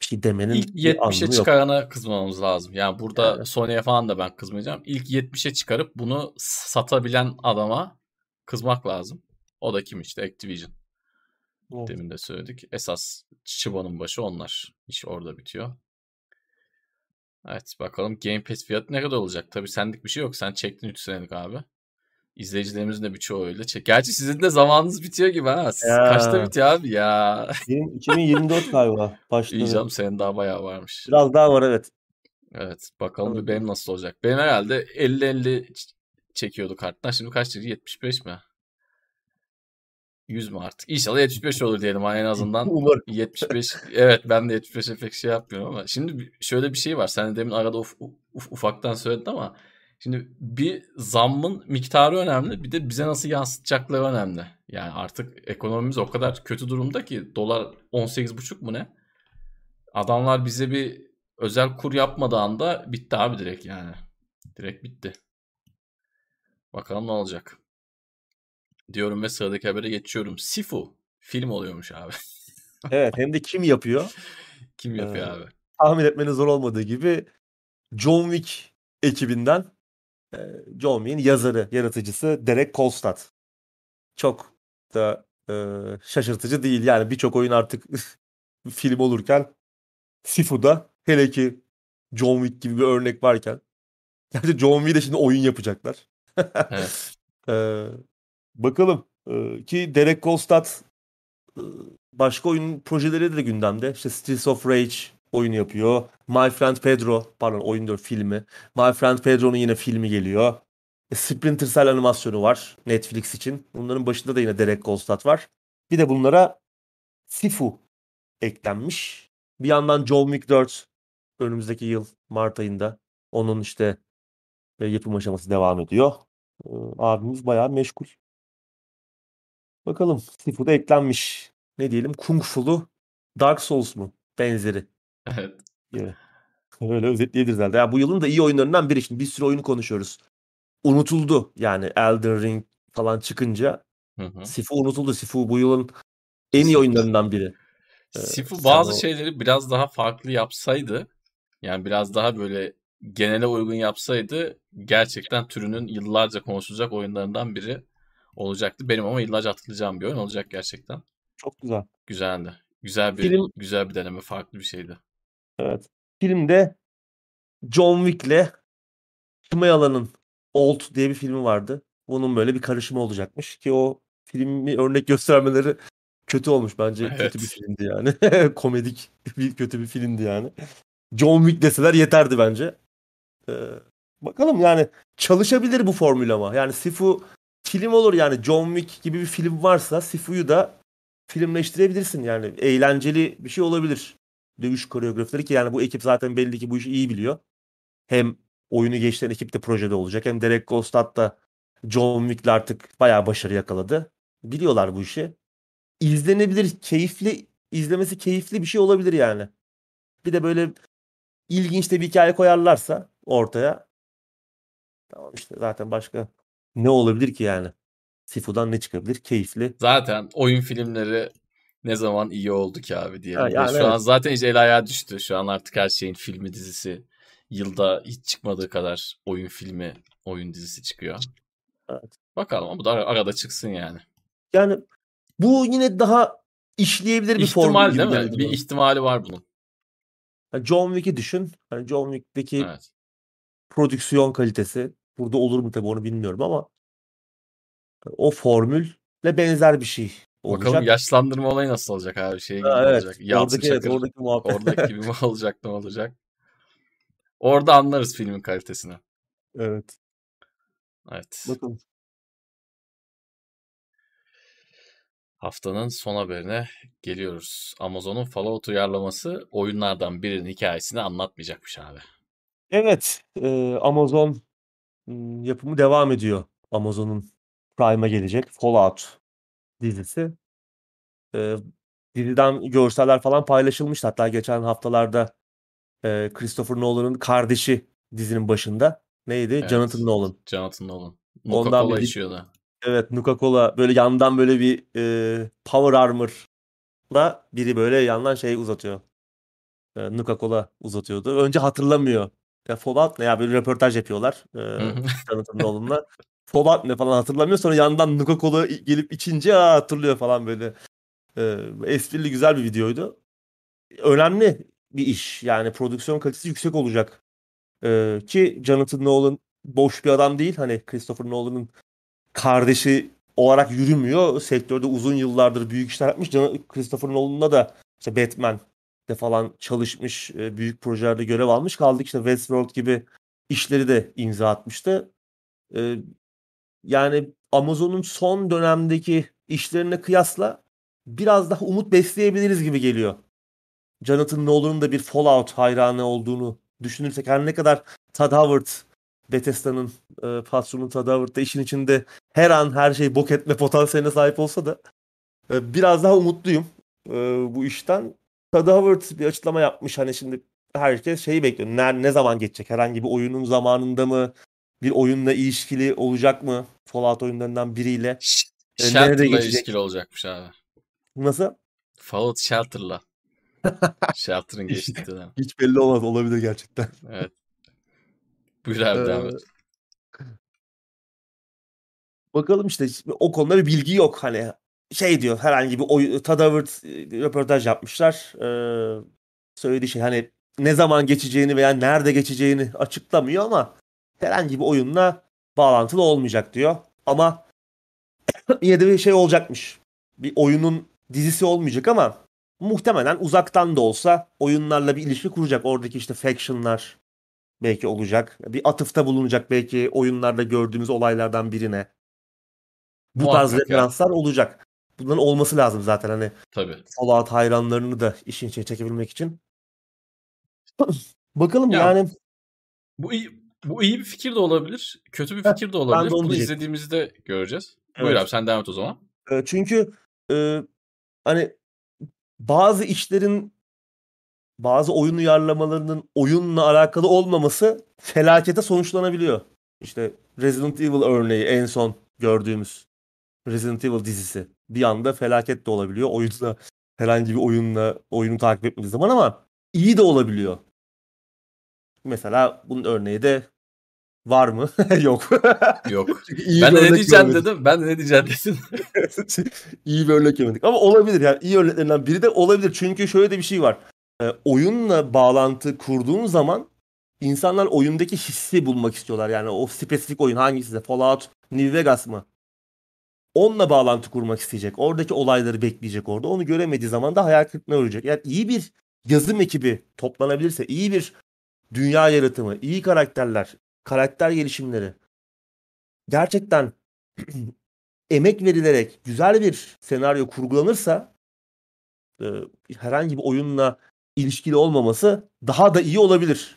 bir şey demenin İlk bir 70'e anlamı yok. çıkarana kızmamız lazım. Yani burada Yani. Sony'ye falan da ben kızmayacağım. İlk 70'e çıkarıp bunu satabilen adama kızmak lazım. O da kim işte Activision. Evet. Demin de söyledik. Esas çıbanın başı onlar. İş orada bitiyor. Evet bakalım Game Pass fiyatı ne kadar olacak? Tabii sendik bir şey yok. Sen çektin 3 senelik abi. İzleyicilerimizin de birçoğu öyle. Çek. Gerçi sizin de zamanınız bitiyor gibi ha. Siz Ya. kaçta bitiyor abi ya? *laughs* Benim 2024 galiba başladı. *laughs* İyi canım senin daha bayağı varmış. Biraz daha var evet. Evet bakalım Evet. benim nasıl olacak. Benim herhalde 50-50 ç- çekiyordu karttan. Şimdi kaç dedi? 75 mi? 100 mü artık? İnşallah 75 olur diyelim en azından. *laughs* Umarım. 75 *laughs* evet ben de 75'e pek şey yapmıyorum ama şimdi şöyle bir şey var. Sen de demin arada uf- uf- ufaktan söyledin ama şimdi bir zammın miktarı önemli bir de bize nasıl yansıtacakları önemli. Yani artık ekonomimiz o kadar kötü durumda ki dolar 18,5 mu ne? Adamlar bize bir özel kur yapmadığı anda bitti abi direkt yani. Direkt bitti. Bakalım ne olacak. Diyorum ve sıradaki habere geçiyorum. Sifu film oluyormuş abi. Evet hem de kim yapıyor? *laughs* Kim yapıyor Ee, abi? Tahmin etmeniz zor olmadığı gibi John Wick ekibinden John Wick'in yazarı, yaratıcısı Derek Kolstad. Çok da e, şaşırtıcı değil. Yani birçok oyun artık *laughs* film olurken Sifu'da hele ki John Wick gibi bir örnek varken Gerçi John Wick'de şimdi oyun yapacaklar. Evet. *laughs* bakalım. Ee, ki Derek Kolstad e, başka oyun projeleri de gündemde. İşte Streets of Rage oyunu yapıyor. My Friend Pedro, pardon oyun diyor filmi. My Friend Pedro'nun yine filmi geliyor. E, Splinter Cell animasyonu var Netflix için. Bunların başında da yine Derek Kolstad var. Bir de bunlara Sifu eklenmiş. Bir yandan John Wick 4 önümüzdeki yıl Mart ayında. Onun işte e, yapım aşaması devam ediyor. E, abimiz bayağı meşgul. Bakalım Sifu'da eklenmiş. Ne diyelim? Kung Fu'lu Dark Souls mu? Benzeri. Evet. gibi. Öyle özetleyebiliriz herhalde. Ya bu yılın da iyi oyunlarından biri. Şimdi bir sürü oyunu konuşuyoruz. Unutuldu. Yani Elden Ring falan çıkınca Hı hı. Sifu unutuldu. Sifu bu yılın en iyi oyunlarından biri. Ee, Sifu sen bazı o- şeyleri biraz daha farklı yapsaydı yani biraz daha böyle genele uygun yapsaydı gerçekten türünün yıllarca konuşulacak oyunlarından biri olacaktı. Benim ama yıllarca hatırlayacağım bir oyun olacak gerçekten. Çok güzel. Güzeldi. Güzel bir Film- güzel bir deneme, farklı bir şeydi. Evet. Filmde John Wick'le Şımayalan'ın Old diye bir filmi vardı. Bunun böyle bir karışımı olacakmış ki o filmi örnek göstermeleri kötü olmuş bence. Evet. *laughs* Kötü bir filmdi yani. *laughs* Komedik bir kötü bir filmdi yani. John Wick deseler yeterdi bence. Ee, bakalım yani çalışabilir bu formül ama. Yani Sifu film olur yani John Wick gibi bir film varsa Sifu'yu da filmleştirebilirsin yani. Eğlenceli bir şey olabilir. Dövüş koreografileri ki yani bu ekip zaten belli ki bu işi iyi biliyor. Hem oyunu geçtiren ekip de projede olacak. Hem Derek Kolstad da John Wick'le artık bayağı başarı yakaladı. Biliyorlar bu işi. İzlenebilir, keyifli, izlemesi keyifli bir şey olabilir yani. Bir de böyle ilginç de bir hikaye koyarlarsa ortaya tamam işte zaten başka ne olabilir ki yani? Sifu'dan ne çıkabilir? Keyifli. Zaten oyun filmleri ne zaman iyi oldu ki abi. Ha, Ve yani Şu evet. an zaten iyice el ayağa düştü. Şu an artık her şeyin filmi dizisi yılda hiç çıkmadığı kadar oyun filmi, oyun dizisi çıkıyor. Evet. Bakalım ama bu da ara- arada çıksın yani. Yani bu yine daha işleyebilir bir formül İhtimal gibi değil mi? Bir bana. ihtimali var bunun. John Wick'i düşün. Hani John Wick'teki Evet. prodüksiyon kalitesi burada olur mu tabii onu bilmiyorum ama o formülle benzer bir şey olacak. Bakalım yaşlandırma olayı nasıl olacak abi? Şey gibi Ha, evet. olacak? Yalçın Oradaki, evet, oradaki muhabbet. oradaki gibi *laughs* mi olacak ne olacak? Orada anlarız filmin kalitesini. evet. Evet. Bakalım. Haftanın son haberine geliyoruz. Amazon'un Fallout uyarlaması oyunlardan birinin hikayesini anlatmayacakmış abi. Evet. e, Amazon yapımı devam ediyor. Amazon'un Prime'a gelecek Fallout dizisi. E, diziden görseller falan paylaşılmıştı. Hatta geçen haftalarda e, Christopher Nolan'ın kardeşi dizinin başında. Neydi? Evet. Jonathan Nolan. Jonathan Nolan. Ondan Coca-Cola bir- içiyordu. Evet Nuka-Cola böyle yandan böyle bir e, Power Armor'la biri böyle yandan şey uzatıyor. E, Nuka-Cola uzatıyordu. Önce hatırlamıyor. Ya Fallout ne ya böyle röportaj yapıyorlar. E. Jonathan *laughs* Nolan'la. Fallout ne falan hatırlamıyor. Sonra yandan Nuka-Cola gelip içince aa, hatırlıyor falan böyle. E, esprili güzel bir videoydu. Önemli bir iş. Yani prodüksiyon kalitesi yüksek olacak. E, ki Jonathan Nolan boş bir adam değil. Hani Christopher Nolan'ın kardeşi olarak yürümüyor. Sektörde uzun yıllardır büyük işler yapmış. Christopher Nolan'la da işte Batman'de falan çalışmış, e, büyük projelerde görev almış. Kaldık işte Westworld gibi işleri de imza atmıştı. E, Yani Amazon'un son dönemdeki işlerine kıyasla biraz daha umut besleyebiliriz gibi geliyor. Jonathan Nolan'ın da bir Fallout hayranı olduğunu düşünürsek her ne kadar Todd Howard Bethesda'nın e, patronu Todd Howard da işin içinde her an her şey bok etme potansiyeline sahip olsa da e, biraz daha umutluyum e, bu işten. Todd Howard bir açıklama yapmış. Hani şimdi herkes şeyi bekliyor. Ne, ne zaman geçecek? Herhangi bir oyunun zamanında mı? Bir oyunla ilişkili olacak mı? Fallout oyunlarından biriyle. E, Shelter'la ilişkili olacakmış abi. Nasıl? Fallout Shelter'la. *laughs* Shelter'ın geçtiği dönem. Hiç belli olmaz. Olabilir gerçekten. Evet. Buyur abi ee, devam et. Bakalım işte o konuda bir bilgi yok. Hani şey diyor herhangi bir oy, Tadavert röportaj yapmışlar. Ee, söylediği şey hani ne zaman geçeceğini veya nerede geçeceğini açıklamıyor ama herhangi bir oyunla bağlantılı olmayacak diyor. Ama *clears throat* yine de bir şey olacakmış. Bir oyunun dizisi olmayacak ama muhtemelen uzaktan da olsa oyunlarla bir ilişki kuracak. Oradaki işte factionlar belki olacak. Bir atıfta bulunacak belki oyunlarda gördüğümüz olaylardan birine. Bu Muhakkak tarz referanslar olacak. Bunların olması lazım zaten hani. Tabii. Fallout hayranlarını da işin içine çekebilmek için. *clears throat* Bakalım ya, yani. Bu iyi, bu iyi bir fikir de olabilir. Kötü bir fikir de olabilir. Bunu diyecektim. izlediğimizde göreceğiz. Evet. Buyur abi sen devam et o zaman. Çünkü e, hani bazı işlerin bazı oyun uyarlamalarının oyunla alakalı olmaması felakete sonuçlanabiliyor. İşte Resident Evil örneği en son gördüğümüz Resident Evil dizisi. Bir anda felaket de olabiliyor. Oyunla herhangi bir oyunla oyunu takip etmediği zaman ama iyi de olabiliyor. Mesela bunun örneği de var mı? *laughs* Yok. Yok. *laughs* ben de ne diyeceğim görmedik. dedim. Ben de ne diyeceğim dedim. *laughs* İyi bir örnek yemedik. Ama olabilir yani. iyi örneklerinden biri de olabilir. Çünkü şöyle de bir şey var. Ee, oyunla bağlantı kurduğun zaman insanlar oyundaki hissi bulmak istiyorlar. Yani o spesifik oyun hangisi de Fallout New Vegas mı? Onunla bağlantı kurmak isteyecek. Oradaki olayları bekleyecek orada. Onu göremediği zaman da hayal kırıklığına uğrayacak. Yani iyi bir yazım ekibi toplanabilirse, iyi bir dünya yaratımı, iyi karakterler, karakter gelişimleri gerçekten *clears throat* emek verilerek güzel bir senaryo kurgulanırsa e, herhangi bir oyunla ilişkili olmaması daha da iyi olabilir.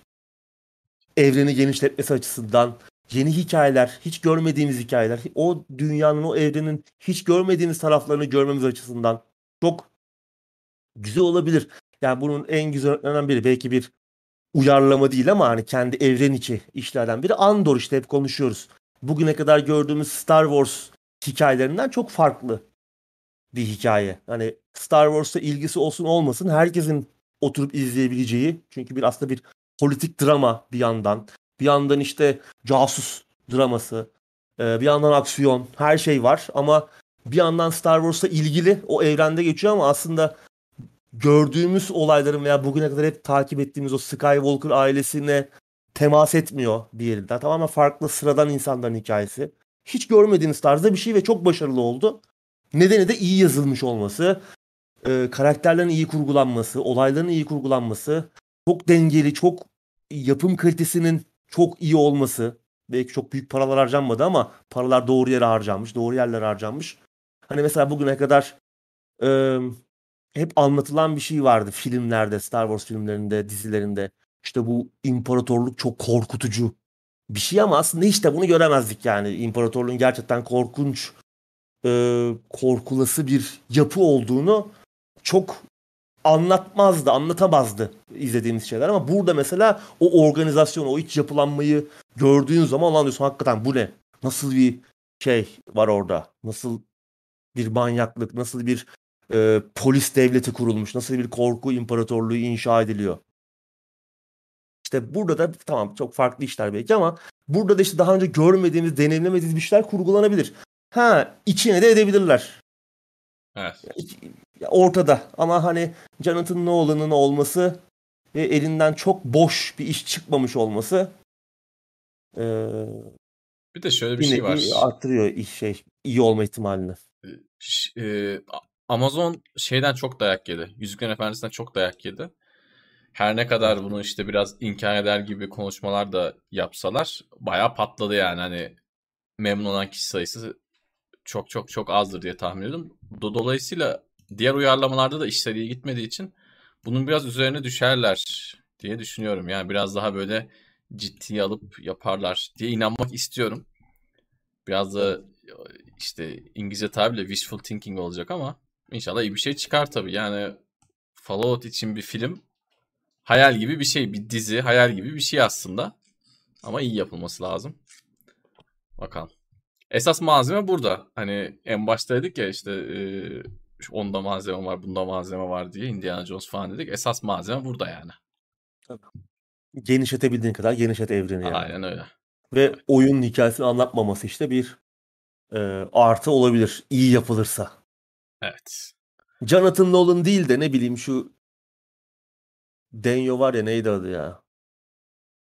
Evreni genişletmesi açısından, yeni hikayeler, hiç görmediğimiz hikayeler, o dünyanın, o evrenin hiç görmediğimiz taraflarını görmemiz açısından çok güzel olabilir. Yani bunun en güzel örneklerinden biri belki bir uyarlama değil ama hani kendi evren içi işlerden biri Andor işte hep konuşuyoruz. Bugüne kadar gördüğümüz Star Wars hikayelerinden çok farklı bir hikaye. Hani Star Wars'a ilgisi olsun olmasın herkesin oturup izleyebileceği çünkü bir aslında bir politik drama bir yandan bir yandan işte casus draması, e, bir yandan aksiyon, her şey var ama bir yandan Star Wars'la ilgili o evrende geçiyor ama aslında gördüğümüz olayların veya bugüne kadar hep takip ettiğimiz o Skywalker ailesine temas etmiyor diğerinde. Tamamen farklı sıradan insanların hikayesi. Hiç görmediğiniz tarzda bir şey ve çok başarılı oldu. Nedeni de iyi yazılmış olması, e, karakterlerin iyi kurgulanması, olayların iyi kurgulanması, çok dengeli, çok yapım kalitesinin çok iyi olması. Belki çok büyük paralar harcanmadı ama paralar doğru yere harcanmış, doğru yerlere harcanmış. Hani mesela bugüne kadar e, hep anlatılan bir şey vardı filmlerde, Star Wars filmlerinde, dizilerinde. İşte bu imparatorluk çok korkutucu bir şey ama aslında hiç de bunu göremezdik yani. İmparatorluğun gerçekten korkunç, e, korkulası bir yapı olduğunu çok anlatmazdı, anlatamazdı izlediğimiz şeyler ama burada mesela o organizasyon, o iç yapılanmayı gördüğün zaman lan diyorsun hakikaten bu ne? Nasıl bir şey var orada? Nasıl bir manyaklık, nasıl bir e, polis devleti kurulmuş, nasıl bir korku imparatorluğu inşa ediliyor? İşte burada da tamam çok farklı işler belki ama burada da işte daha önce görmediğimiz, deneyimlemediğimiz bir şeyler kurgulanabilir. Ha içine de edebilirler. Evet. Ortada ama hani Jonathan Nolan'ın olması ve elinden çok boş bir iş çıkmamış olması ee, bir de şöyle bir şey var. Arttırıyor iş şey iyi olma ihtimalini. E, Amazon şeyden çok dayak yedi. Yüzüklerin Efendisi'nden çok dayak yedi. Her ne kadar bunu işte biraz inkar eder gibi konuşmalar da yapsalar bayağı patladı yani hani memnun olan kişi sayısı çok çok çok azdır diye tahmin ediyorum. Dolayısıyla diğer uyarlamalarda da işler iyi gitmediği için bunun biraz üzerine düşerler diye düşünüyorum. Yani biraz daha böyle ciddiye alıp yaparlar diye inanmak istiyorum. Biraz da işte İngilizce tabirle wishful thinking olacak ama inşallah iyi bir şey çıkar tabii. Yani Fallout için bir film hayal gibi bir şey. Bir dizi hayal gibi bir şey aslında. Ama iyi yapılması lazım. Bakalım. Esas malzeme burada. Hani en başta dedik ya işte onda malzeme var, bunda malzeme var diye Indiana Jones falan dedik. Esas malzeme burada yani. Genişletebildiğin kadar genişlet evreni yani. Aynen öyle. Ve oyunun hikayesini anlatmaması işte bir e, artı olabilir. iyi yapılırsa. Evet. Jonathan Nolan değil de ne bileyim şu Denyo var ya neydi adı ya?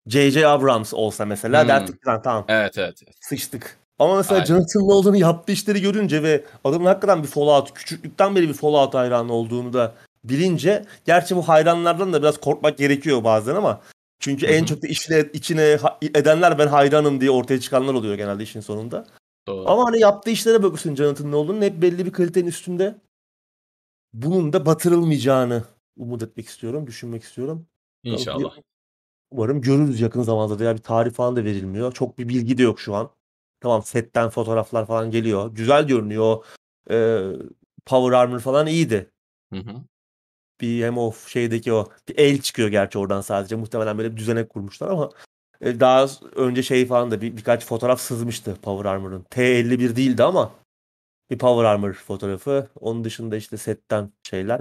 J.J. Abrams olsa mesela Hmm. derdik lan tamam Evet evet. evet. sıçtık. Ama mesela Aynen. Jonathan Nolan'ın yaptığı işleri görünce ve adamın hakikaten bir Fallout, küçüklükten beri bir Fallout hayranı olduğunu da bilince gerçi bu hayranlardan da biraz korkmak gerekiyor bazen ama çünkü Hı en çok da içine, içine edenler ben hayranım diye ortaya çıkanlar oluyor genelde işin sonunda. Doğru. Ama hani yaptığı işlere bakıyorsun Jonathan Nolan'ın hep belli bir kalitenin üstünde. Bunun da batırılmayacağını umut etmek istiyorum, düşünmek istiyorum. İnşallah. Umarım görürüz yakın zamanda da ya bir tarih falan da verilmiyor. Çok bir bilgi de yok şu an. Tamam setten fotoğraflar falan geliyor. Güzel görünüyor. Ee, Power Armor falan iyiydi. Hı hı. Bir hem o şeydeki o bir el çıkıyor gerçi oradan sadece. Muhtemelen böyle bir düzenek kurmuşlar ama e, daha önce şey falan da bir, birkaç fotoğraf sızmıştı Power Armor'ın. T51 değildi ama bir Power Armor fotoğrafı. Onun dışında işte setten şeyler.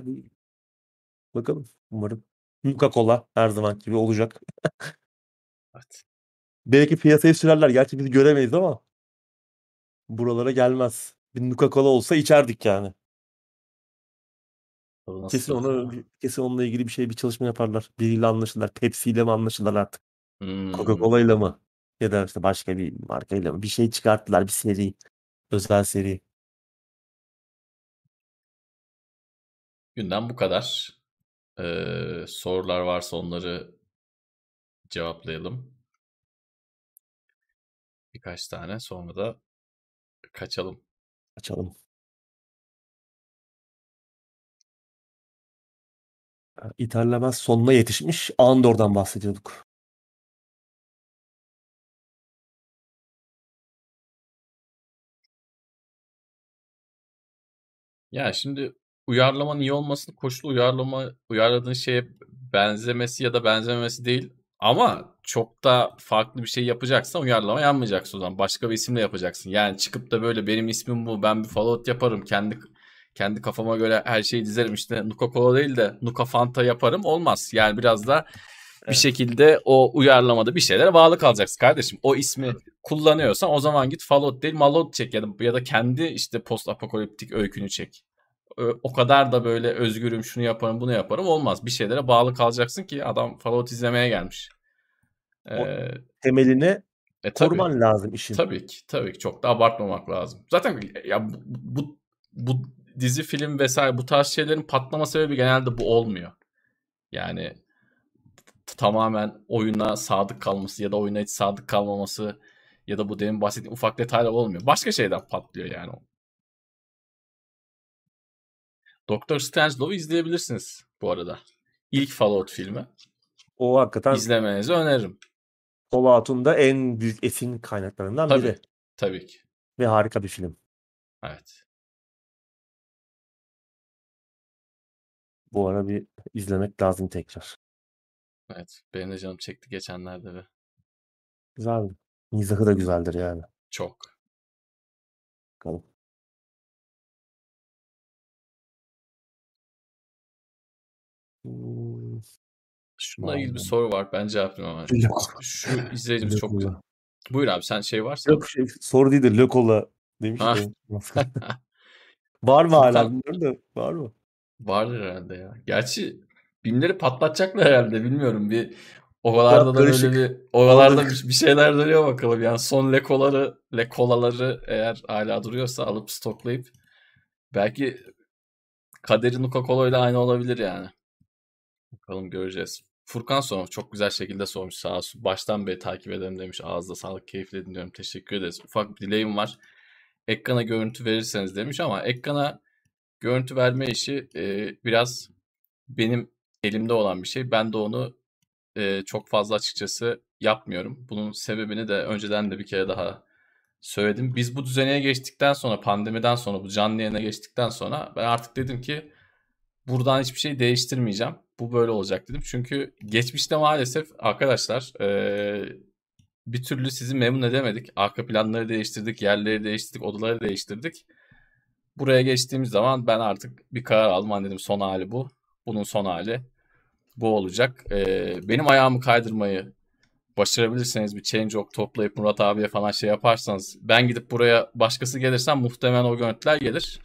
Bakalım umarım. Coca-Cola her zaman gibi olacak. Evet. Belki piyasaya sürerler. Gerçi biz göremeyiz ama buralara gelmez. Bir Nuka-Cola olsa içerdik yani. Kesin ona kesin onunla ilgili bir şey bir çalışma yaparlar. Biriyle anlaşırlar. Pepsi ile mi anlaşırlar artık? Hmm. Coca-Cola ile mi? Ya da işte başka bir markayla mı? Bir şey çıkarttılar bir seri. Özel seri. Günden bu kadar. Ee, sorular varsa onları cevaplayalım. Birkaç tane sonra da kaçalım. Açalım. İterlemez sonuna yetişmiş. Andor'dan bahsediyorduk. Ya şimdi uyarlamanın iyi olmasının koşulu uyarlama uyarladığın şeye benzemesi ya da benzememesi değil. Ama çok da farklı bir şey yapacaksan uyarlama yapmayacaksın o zaman. Başka bir isimle yapacaksın. Yani çıkıp da böyle benim ismim bu ben bir Fallout yaparım. Kendi kendi kafama göre her şeyi dizerim işte Nuka Cola değil de Nuka Fanta yaparım. Olmaz. Yani biraz da bir Evet. şekilde o uyarlamada bir şeylere bağlı kalacaksın kardeşim. O ismi kullanıyorsan o zaman git Fallout değil Mallout çek ya da, ya da kendi işte post apokaliptik öykünü çek. O kadar da böyle özgürüm şunu yaparım bunu yaparım olmaz. Bir şeylere bağlı kalacaksın ki adam Fallout izlemeye gelmiş. Ee, Temelini e, tabii, koruman lazım işin. tabii ki tabii ki çok da abartmamak lazım. Zaten ya bu, bu, bu dizi film vesaire bu tarz şeylerin patlama sebebi genelde bu olmuyor. Yani tamamen oyuna sadık kalması ya da oyuna hiç sadık kalmaması ya da bu demin bahsettiğim ufak detaylar olmuyor. Başka şeyden patlıyor yani o. Doctor Strangelove'u izleyebilirsiniz bu arada. İlk Fallout filmi. O hakikaten İzlemenizi öneririm. Fallout'un da en büyük esin kaynaklarından Tabii. biri. Tabii ki. Ve harika bir film. Evet. Bu ara bir izlemek lazım tekrar. Evet. Benim de canım çekti geçenlerde ve Güzel. Mizahı da güzeldir yani. çok. Bakalım. Hmm, Şununla ilgili bir soru var. Ben cevaplayayım hemen. Şu izleyicimiz çok. Buyur abi sen şey varsa. Yok şey, soru değildir. Lokola demiş Ha. de. *laughs* var mı hala bilmiyorum da var mı? Vardır herhalde ya. Gerçi BİM'leri patlatacaklar herhalde bilmiyorum. Bir oralarda da böyle bir oralarda Orada- bir, bir şeyler dönüyor bakalım. Yani son lekoları, lekolaları eğer hala duruyorsa alıp stoklayıp belki kaderi Nuka-Cola ile aynı olabilir yani. Bakalım göreceğiz. Furkan sormuş. Çok güzel şekilde sormuş sağ olsun. Baştan beri takip ederim demiş. Ağızda sağlık keyifle dinliyorum. Teşekkür ederiz. Ufak bir dileğim var. Ekrana görüntü verirseniz demiş ama ekrana görüntü verme işi e, biraz benim elimde olan bir şey. Ben de onu e, çok fazla açıkçası yapmıyorum. Bunun sebebini de önceden de bir kere daha söyledim. Biz bu düzeneye geçtikten sonra pandemiden sonra bu canlı yayına geçtikten sonra ben artık dedim ki buradan hiçbir şey değiştirmeyeceğim. Bu böyle olacak dedim. Çünkü geçmişte maalesef arkadaşlar e, bir türlü sizi memnun edemedik. Arka planları değiştirdik, yerleri değiştirdik, odaları değiştirdik. Buraya geçtiğimiz zaman ben artık bir karar aldım. Hani dedim son hali bu. Bunun son hali bu olacak. Ee, benim ayağımı kaydırmayı başarabilirseniz bir change.org toplayıp Murat abiye falan şey yaparsanız ben gidip buraya başkası gelirsem muhtemelen o görüntüler gelir.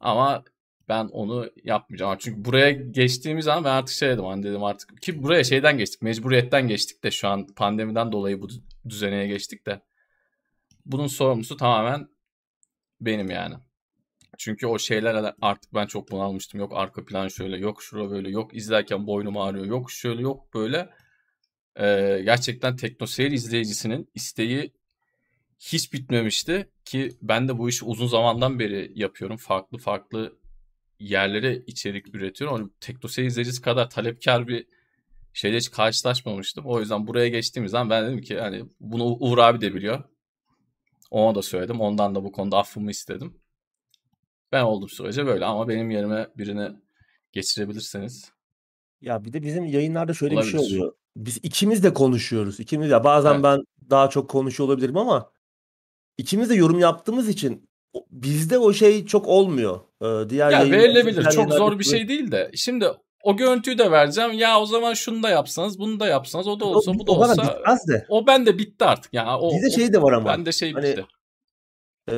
Ama ben onu yapmayacağım. Çünkü buraya geçtiğimiz zaman ben artık şey dedim hani dedim artık ki buraya şeyden geçtik mecburiyetten geçtik de şu an pandemiden dolayı bu düzeneye geçtik de bunun sorumlusu tamamen benim yani. Çünkü o şeyler artık ben çok bunalmıştım. Yok arka plan şöyle, yok şura böyle, yok izlerken boynum ağrıyor, yok şöyle, yok böyle. Ee, gerçekten teknoseyir izleyicisinin isteği hiç bitmemişti ki ben de bu işi uzun zamandan beri yapıyorum. Farklı farklı yerlere içerik üretiyorum. Hani teknoseyir izleyicisi kadar talepkar bir şeyle hiç karşılaşmamıştım. O yüzden buraya geçtiğimiz zaman ben dedim ki hani bunu Uğur abi de biliyor. Ona da söyledim. Ondan da bu konuda affımı istedim. Ben olduğum sürece böyle ama benim yerime birini geçirebilirseniz. Ya bir de bizim yayınlarda şöyle olabilir. bir şey oluyor. Biz ikimiz de konuşuyoruz. İkimiz de bazen evet. ben daha çok konuşuyor olabilirim ama ikimiz de yorum yaptığımız için bizde o şey çok olmuyor. Ee, diğer ya verilebilir. Çok zor bir şey değil de. Şimdi o görüntüyü de vereceğim. Ya o zaman şunu da yapsanız, bunu da yapsanız, o da olsa, o, bu da o olsa. Bitmez de. O bende bitti artık. Yani o, Bizde şey de var ama. Bende şey hani, bitti. E,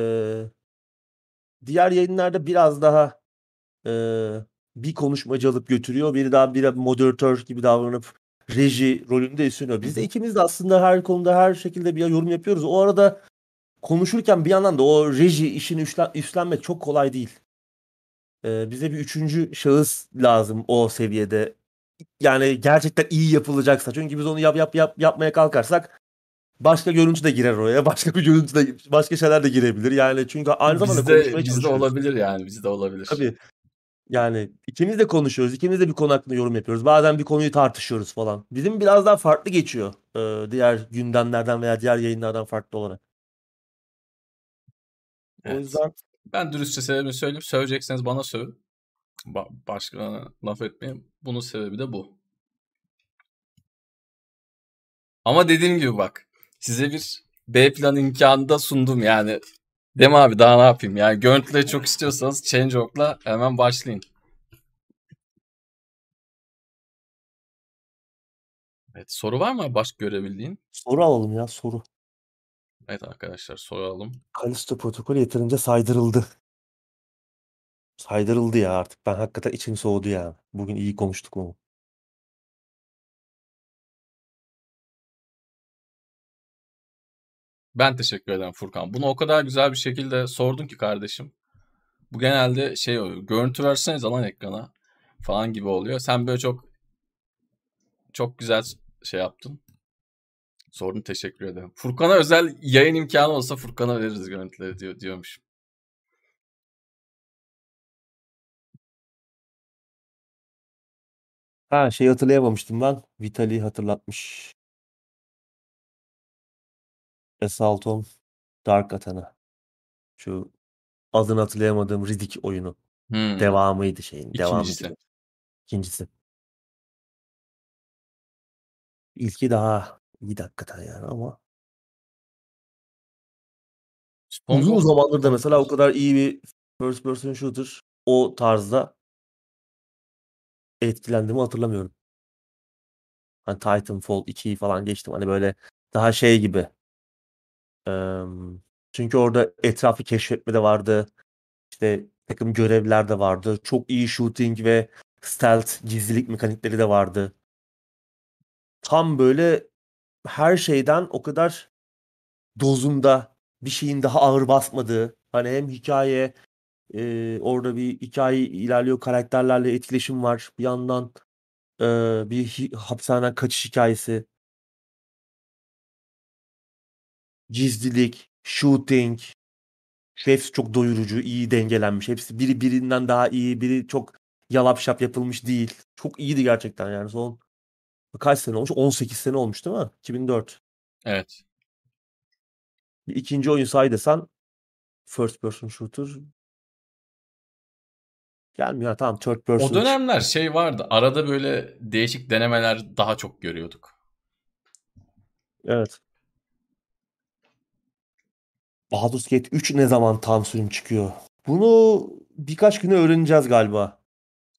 diğer yayınlarda biraz daha e, bir konuşmacı alıp götürüyor. Biri daha bir moderatör gibi davranıp reji rolünde üstleniyor. Biz de ikimiz de aslında her konuda her şekilde bir yorum yapıyoruz. O arada konuşurken bir yandan da o reji işini üstlen, üstlenmek çok kolay değil. Bize bir üçüncü şahıs lazım o seviyede. Yani gerçekten iyi yapılacaksa. Çünkü biz onu yap yap yap yapmaya kalkarsak başka görüntü de girer oraya. *laughs* Başka bir görüntü de başka şeyler de girebilir. Yani çünkü aynı zamanda bizde, konuşmaya bizde olabilir yani. Bizde olabilir. Tabii. Yani ikimiz de konuşuyoruz. ikimiz de bir konu hakkında yorum yapıyoruz. Bazen bir konuyu tartışıyoruz falan. Bizim biraz daha farklı geçiyor. E, diğer gündemlerden veya diğer yayınlardan farklı olarak. Evet. O yüzden ben dürüstçe sebebini söyleyeyim. Söyleyecekseniz bana sövün. Ba- başka laf etmeyin. Bunun sebebi de bu. Ama dediğim gibi bak. Size bir B plan imkanı da sundum yani. Mi abi daha ne yapayım? Yani görüntüleri çok istiyorsanız Change.org'la hemen başlayın. Evet soru var mı başka görebildiğin? Soru alalım ya soru. Evet arkadaşlar soralım. Kalisto protokolü yeterince saydırıldı. Saydırıldı ya artık. Ben hakikaten içim soğudu ya. Bugün iyi konuştuk mu? Ben teşekkür ederim Furkan. Bunu o kadar güzel bir şekilde sordun ki kardeşim. Bu genelde şey oluyor. Görüntü verseniz alan ekrana falan gibi oluyor. Sen böyle çok çok güzel şey yaptın. Sordun teşekkür ederim. Furkan'a özel yayın imkanı olsa Furkan'a veririz görüntüleri diyor diyormuş. Ha şey hatırlayamamıştım ben. Vitali hatırlatmış. Assault on Dark Athena. Şu adını hatırlayamadığım Riddick oyunu. Hmm. Devamıydı şeyin. İkincisi. Devamıydı. İkincisi. İlki daha iyi hakikaten yani ama uzun zamandır da mesela o kadar iyi bir first person shooter o tarzda etkilendiğimi hatırlamıyorum. Hani Titanfall 2'yi falan geçtim. Hani böyle daha şey gibi çünkü orada etrafı keşfetme de vardı. İşte takım görevler de vardı. Çok iyi shooting ve stealth gizlilik mekanikleri de vardı. Tam böyle her şeyden o kadar dozunda bir şeyin daha ağır basmadığı hani hem hikaye e, orada bir hikaye ilerliyor karakterlerle etkileşim var bir yandan e, bir hi- hapishaneden kaçış hikayesi gizlilik, shooting hepsi çok doyurucu, iyi dengelenmiş. Hepsi biri birinden daha iyi, biri çok yalap şap yapılmış değil. Çok iyiydi gerçekten yani son kaç sene olmuş? 18 sene olmuş değil mi? 2004. Evet. Bir ikinci oyun say desen first person shooter Gelmiyor. Tamam third person. O dönemler şey vardı. Arada böyle değişik denemeler daha çok görüyorduk. Evet. Baldur's Gate 3 ne zaman tam sürüm çıkıyor? Bunu birkaç güne öğreneceğiz galiba.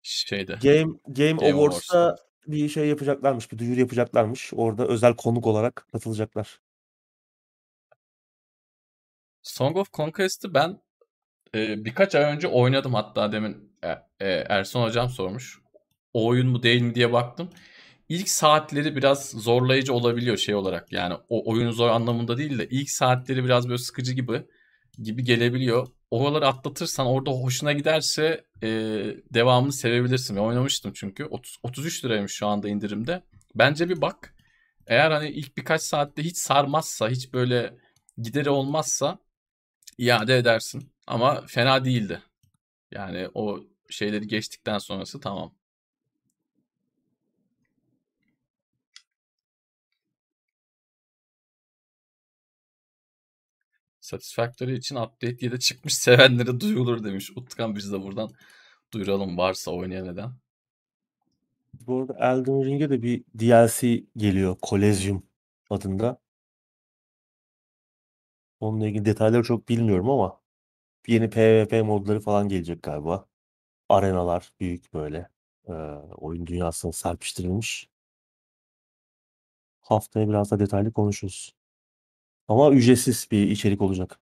Şeyde. Game Game, Game Awards'ta. Bir şey yapacaklarmış, bir duyuru yapacaklarmış. Orada özel konuk olarak katılacaklar. Song of Conquest'ı ben e, birkaç ay önce oynadım hatta demin e, e, Erson hocam sormuş. O oyun mu değil mi diye baktım. İlk saatleri biraz zorlayıcı olabiliyor şey olarak. Yani o oyun zor anlamında değil de ilk saatleri biraz böyle sıkıcı gibi gibi gelebiliyor. Oraları atlatırsan orada hoşuna giderse e, devamını sevebilirsin. Ben oynamıştım çünkü. 30, 33 liraymış şu anda indirimde. Bence bir bak. Eğer hani ilk birkaç saatte hiç sarmazsa, hiç böyle gideri olmazsa iade edersin. Ama fena değildi. Yani o şeyleri geçtikten sonrası tamam. Satisfactory için update 7 çıkmış sevenlere duyulur demiş. Utkan biz de buradan duyuralım varsa oynayan neden. Bu arada Elden Ring'e de bir DLC geliyor. Collegium adında. Onunla ilgili detayları çok bilmiyorum ama yeni PvP modları falan gelecek galiba. Arenalar büyük böyle. Ee, oyun dünyasına serpiştirilmiş. Haftaya biraz da detaylı konuşuruz. Ama ücretsiz bir içerik olacak.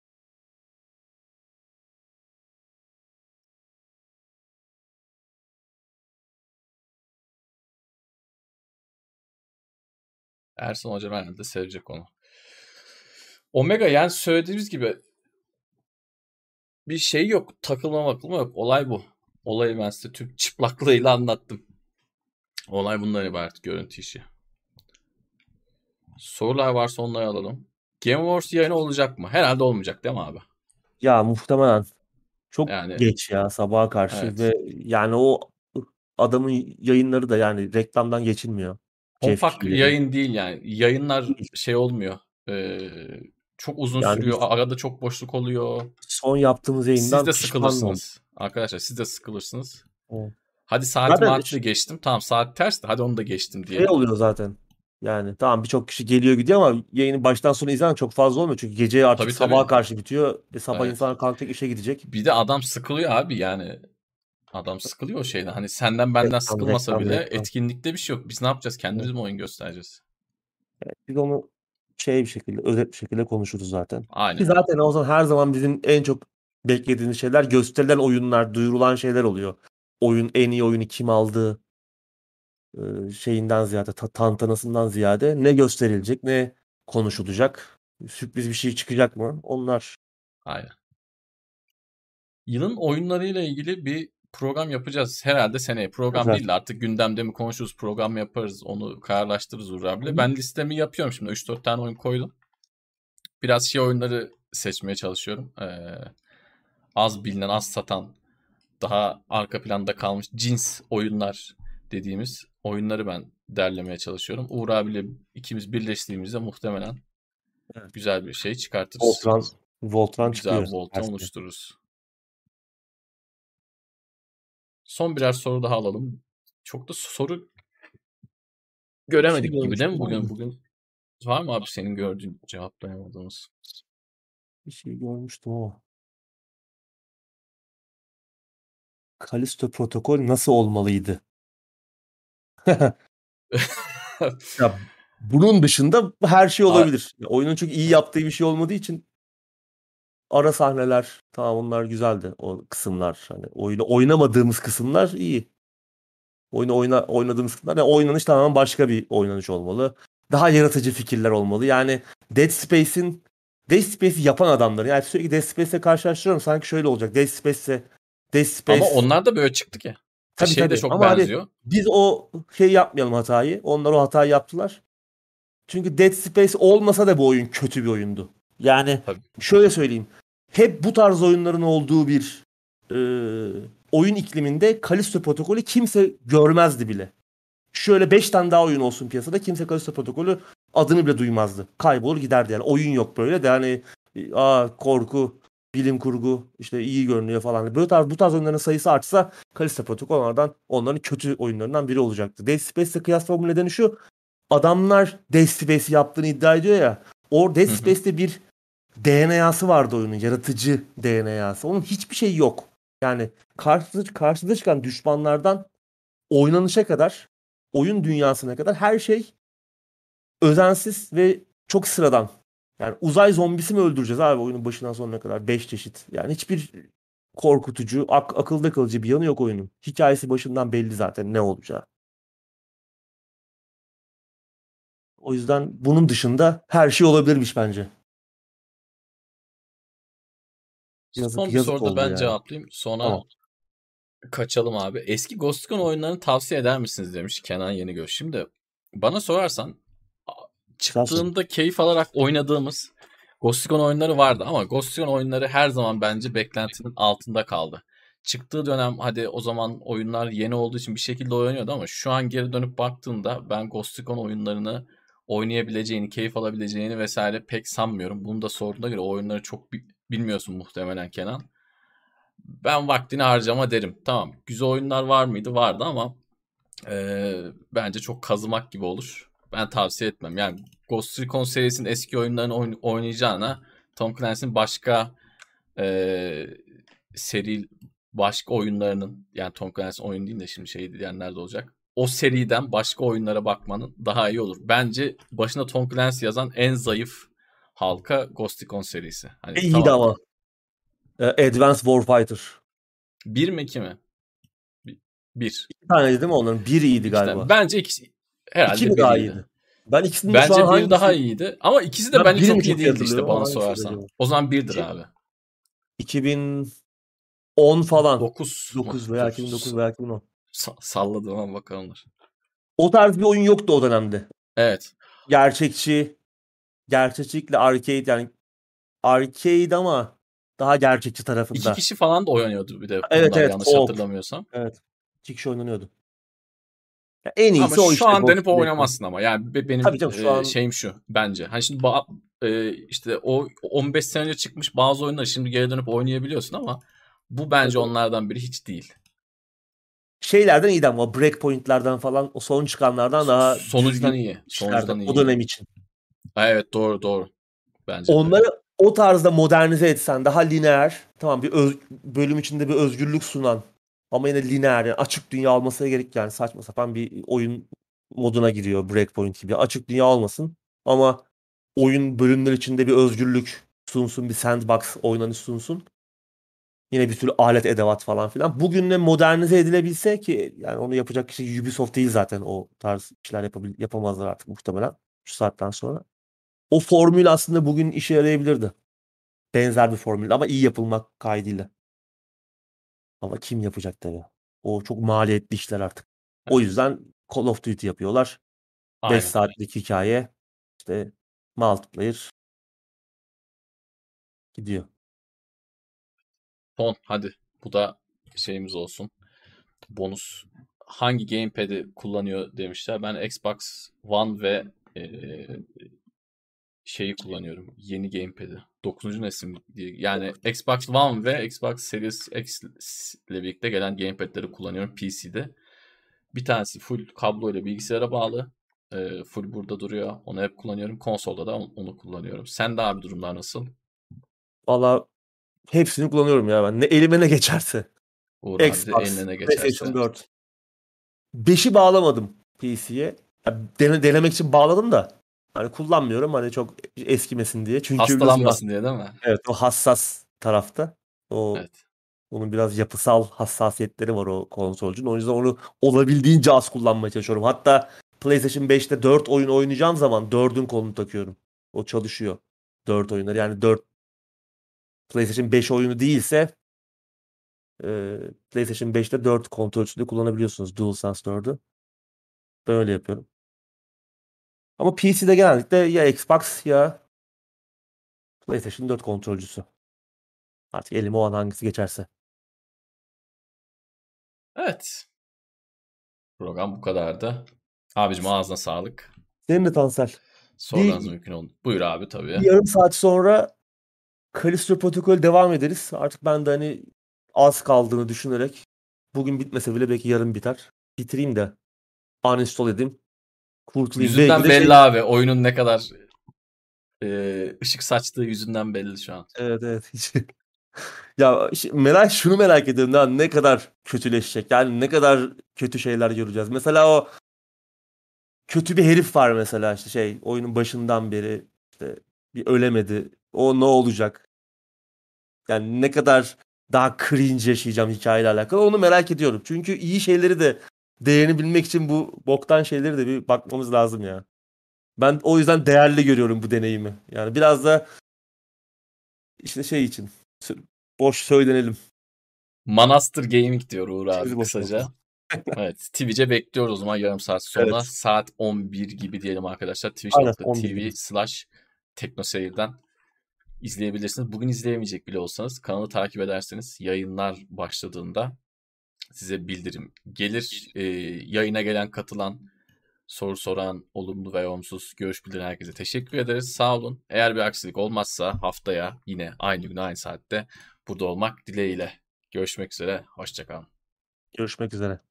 Ersan Hoca herhalde sevecek onu. Omega yani söylediğimiz gibi bir şey yok. Takılma makılma yok. Olay bu. Olayı ben size tüm çıplaklığıyla anlattım. Olay bundan ibaret görüntü işi. Sorular varsa onları alalım. Game Wars yayını olacak mı? Herhalde olmayacak değil mi abi? Ya muhtemelen çok Yani- geç ya sabaha karşı Evet. ve yani o adamın yayınları da yani reklamdan geçilmiyor. Keighley'in. yayın değil yani. Yayınlar şey olmuyor. Ee, çok uzun Yani sürüyor. Arada çok boşluk oluyor. Son yaptığımız yayından Siz de sıkılırsınız. Arkadaşlar siz de sıkılırsınız. Evet. Hadi saati Zaten geçtim. Tamam saat ters de hadi onu da geçtim diye. Şey oluyor zaten. Yani tamam birçok kişi geliyor gidiyor ama yayını baştan sona izleyen çok fazla olmuyor. Çünkü gece artık Tabii, sabaha tabii. karşı bitiyor. E sabah Evet. insanlar kalkacak işe gidecek. Bir de adam sıkılıyor abi yani. Adam sıkılıyor o şeyden. Hani senden benden Reklam, sıkılmasa reklam, bile reklam. etkinlikte bir şey yok. Biz ne yapacağız? Kendimiz mi oyun göstereceğiz? Biz onu şey bir şekilde özet bir şekilde konuşuruz zaten. Ki Aynen. zaten o zaman her zaman bizim en çok beklediğimiz şeyler gösterilen oyunlar, duyurulan şeyler oluyor. Oyun en iyi oyunu kim aldı şeyinden ziyade, ta- tantanasından ziyade ne gösterilecek, ne konuşulacak, sürpriz bir şey çıkacak mı? Onlar Aynen. Yılın oyunlarıyla ilgili bir program yapacağız. Herhalde seneye. Program Güzel. değil de artık gündemde mi konuşuruz, program yaparız. Onu kararlaştırırız Uğur abiyle. Ben listemi yapıyorum şimdi. 3-4 tane oyun koydum. Biraz şey oyunları seçmeye çalışıyorum. Ee, az bilinen, az satan, daha arka planda kalmış cins oyunlar dediğimiz oyunları ben derlemeye çalışıyorum. Uğur abiyle ikimiz birleştiğimizde muhtemelen Evet. güzel bir şey çıkartırız. Voltran, Voltran güzel çıkıyor. bir volta Derste. oluştururuz. Son birer soru daha alalım. Çok da soru göremedik şey gibi değil mi bugün? Bugün var mı abi senin gördüğün cevaplayamadığımız? Bir şey görmüştüm ama. Kalisto protokol nasıl olmalıydı? *laughs* Ya bunun dışında her şey A- olabilir. Ya oyunun çok iyi yaptığı bir şey olmadığı için ara sahneler tamam onlar güzeldi o kısımlar. Hani oyunu oynamadığımız kısımlar iyi. Oyunu oyna, oynadığımız kısımlar yani oynanış tamamen başka bir oynanış olmalı. Daha yaratıcı fikirler olmalı. Yani Dead Space'in Dead Space'i yapan adamların yani sürekli Dead Space'le karşılaştırıyorum sanki şöyle olacak. Dead Space'le Dead Space Ama onlar da böyle çıktı ki. Tabii, şey de tabii. çok Ama hani benziyor. biz o şey yapmayalım hatayı. Onlar o hatayı yaptılar. Çünkü Dead Space olmasa da bu oyun kötü bir oyundu. Yani Tabii. şöyle söyleyeyim. Hep bu tarz oyunların olduğu bir e, oyun ikliminde Kalisto protokolü kimse görmezdi bile. Şöyle 5 tane daha oyun olsun piyasada kimse Kalisto protokolü adını bile duymazdı. Kaybolur giderdi yani. Oyun yok böyle de hani aa korku bilim kurgu işte iyi görünüyor falan. Böyle tarz bu tarz oyunların sayısı artsa Callisto Protocol onlardan onların kötü oyunlarından biri olacaktı. Dead Space'le kıyaslamamın nedeni şu. Adamlar Dead Space yaptığını iddia ediyor ya. O Dead Space'te bir DNA'sı vardı oyunun. Yaratıcı DNA'sı. Onun hiçbir şey yok. Yani karşıda, karşıda çıkan düşmanlardan oynanışa kadar oyun dünyasına kadar her şey özensiz ve çok sıradan. Yani uzay zombisi mi öldüreceğiz abi oyunun başından sonuna kadar? 5 çeşit. Yani hiçbir korkutucu, ak- akılda kalıcı bir yanı yok oyunun. Hikayesi başından belli zaten ne olacağı. O yüzden bunun dışında her şey olabilirmiş bence. Yazık, Son bir soruda ben yani. cevaplayayım. Sonra tamam. kaçalım abi. Eski Ghost Recon oyunlarını tavsiye eder misiniz demiş Kenan Yenigöz. Şimdi bana sorarsan çıktığında keyif alarak oynadığımız Ghost Recon oyunları vardı ama Ghost Recon oyunları her zaman bence beklentinin altında kaldı. Çıktığı dönem hadi o zaman oyunlar yeni olduğu için bir şekilde oynanıyordu ama şu an geri dönüp baktığında ben Ghost Recon oyunlarını oynayabileceğini, keyif alabileceğini vesaire pek sanmıyorum. Bunu da sorduğuna göre oyunları çok bilmiyorsun muhtemelen Kenan. Ben vaktini harcama derim. Tamam güzel oyunlar var mıydı? Vardı ama e, bence çok kazımak gibi olur ben tavsiye etmem. Yani Ghost Recon serisinin eski oyunlarını oyn- oynayacağına Tom Clancy'nin başka e, seri başka oyunlarının yani Tom Clancy oyun değil de şimdi şey diyenler de olacak. O seriden başka oyunlara bakmanın daha iyi olur. Bence başına Tom Clancy yazan en zayıf halka Ghost Recon serisi. Hani İyi tamam. ama. Advanced Warfighter. Bir mi iki mi? Bir. İki taneydi değil mi onların? Bir iyiydi galiba. İşte, bence ikisi, Herhalde İki mi daha iyiydi? Ben ikisinin Bence şu an bir daha iyiydi. Ama ikisi de ben bence çok iyi değildi işte bana sorarsan. O zaman birdir şey, abi. 2010 falan. 9. 9 veya 2009 veya 2010. Sa- salladım ama bakalımdır. O tarz bir oyun yoktu o dönemde. Evet. Gerçekçi, gerçekçilikle arcade yani arcade ama daha gerçekçi tarafında. İki kişi falan da oynanıyordu bir de. Evet evet. Yanlış o. hatırlamıyorsam. Evet. İki kişi oynanıyordu. Ya en iyisi ama o işte. Şu an dönüp oynamazsın ama. Yani benim Tabii canım, şu e, an... şeyim şu bence. Hani şimdi ba- e, işte o 15 sene önce çıkmış bazı oyunları şimdi geri dönüp oynayabiliyorsun ama bu bence evet. onlardan biri hiç değil. Şeylerden iyiydi ama breakpoint'lerden falan o son çıkanlardan daha sonuçtan iyi. Sonuçtan iyi. O dönem için. Ha, evet doğru doğru. Bence Onları de. o tarzda modernize etsen daha lineer tamam bir öz, bölüm içinde bir özgürlük sunan ama yine lineer yani açık dünya olmasına gerek yani saçma sapan bir oyun moduna giriyor Breakpoint gibi. Açık dünya olmasın ama oyun bölümler içinde bir özgürlük sunsun, bir sandbox oynanış sunsun. Yine bir sürü alet edevat falan filan. Bugünle modernize edilebilse ki yani onu yapacak kişi Ubisoft değil zaten o tarz işler yapabil yapamazlar artık muhtemelen şu saatten sonra. O formül aslında bugün işe yarayabilirdi. Benzer bir formül ama iyi yapılmak kaydıyla. Ama kim yapacak tabii. O çok maliyetli işler artık. O yüzden Call of Duty yapıyorlar. Aynen. 5 saatlik hikaye. İşte multiplayer gidiyor. Son hadi. Bu da şeyimiz olsun. Bonus. Hangi gamepad'i kullanıyor demişler. Ben Xbox One ve e, şeyi kullanıyorum. Yeni gamepad'i. 9. nesil diye. Yani Xbox One ve Xbox Series X ile birlikte gelen gamepad'leri kullanıyorum PC'de. Bir tanesi full kablo ile bilgisayara bağlı. E, full burada duruyor. Onu hep kullanıyorum. Konsolda da onu kullanıyorum. Sen de abi durumlar nasıl? Valla hepsini kullanıyorum ya ben. Ne elime ne geçerse. Uğur Xbox, eline ne geçerse. PlayStation 4. 5'i bağlamadım PC'ye. dene, denemek için bağladım da Hani kullanmıyorum hani çok eskimesin diye. Çünkü Hastalanmasın diye değil mi? Evet o hassas tarafta. O evet. Onun biraz yapısal hassasiyetleri var o konsolcunun. O yüzden onu olabildiğince az kullanmaya çalışıyorum. Hatta PlayStation 5'te 4 oyun oynayacağım zaman 4'ün kolunu takıyorum. O çalışıyor. 4 oyunları. Yani 4 PlayStation 5 oyunu değilse e, PlayStation 5'te 4 kontrolcüde kullanabiliyorsunuz. DualSense 4'ü. Böyle yapıyorum. Ama PC'de genellikle ya Xbox ya PlayStation 4 kontrolcüsü. Artık elime o an hangisi geçerse. Evet. Program bu kadardı. Abicim ağzına sağlık. Senin de Tansel. Sormanız mümkün oldu. Buyur abi tabii. Bir yarım saat sonra Callisto Protocol devam ederiz. Artık ben de hani az kaldığını düşünerek bugün bitmese bile belki yarın biter. Bitireyim de uninstall edeyim. Kurtulayım. Yüzünden belli şey... abi. Oyunun ne kadar e, ışık saçtığı yüzünden belli şu an. Evet evet. *laughs* Ya merak şunu merak ediyorum daha ne kadar kötüleşecek. Yani ne kadar kötü şeyler göreceğiz. Mesela o kötü bir herif var mesela işte şey oyunun başından beri işte bir ölemedi. O ne olacak? Yani ne kadar daha cringe yaşayacağım hikayeyle alakalı onu merak ediyorum. Çünkü iyi şeyleri de değerini bilmek için bu boktan şeyleri de bir bakmamız lazım ya. Ben o yüzden değerli görüyorum bu deneyimi. Yani biraz da işte şey için boş söylenelim. Manastır Gaming diyor Uğur abi kısaca. *laughs* evet Twitch'e bekliyoruz o zaman yarım saat sonra. Evet. Saat 11 gibi diyelim arkadaşlar. Twitch.tv slash teknoseyirden izleyebilirsiniz. Bugün izleyemeyecek bile olsanız kanalı takip ederseniz yayınlar başladığında size bildirim gelir. Ee, yayına gelen katılan soru soran, olumlu veya olumsuz görüş bildiren herkese teşekkür ederiz. Sağ olun. Eğer bir aksilik olmazsa haftaya yine aynı gün aynı saatte burada olmak dileğiyle. Görüşmek üzere. Hoşçakalın. Görüşmek üzere.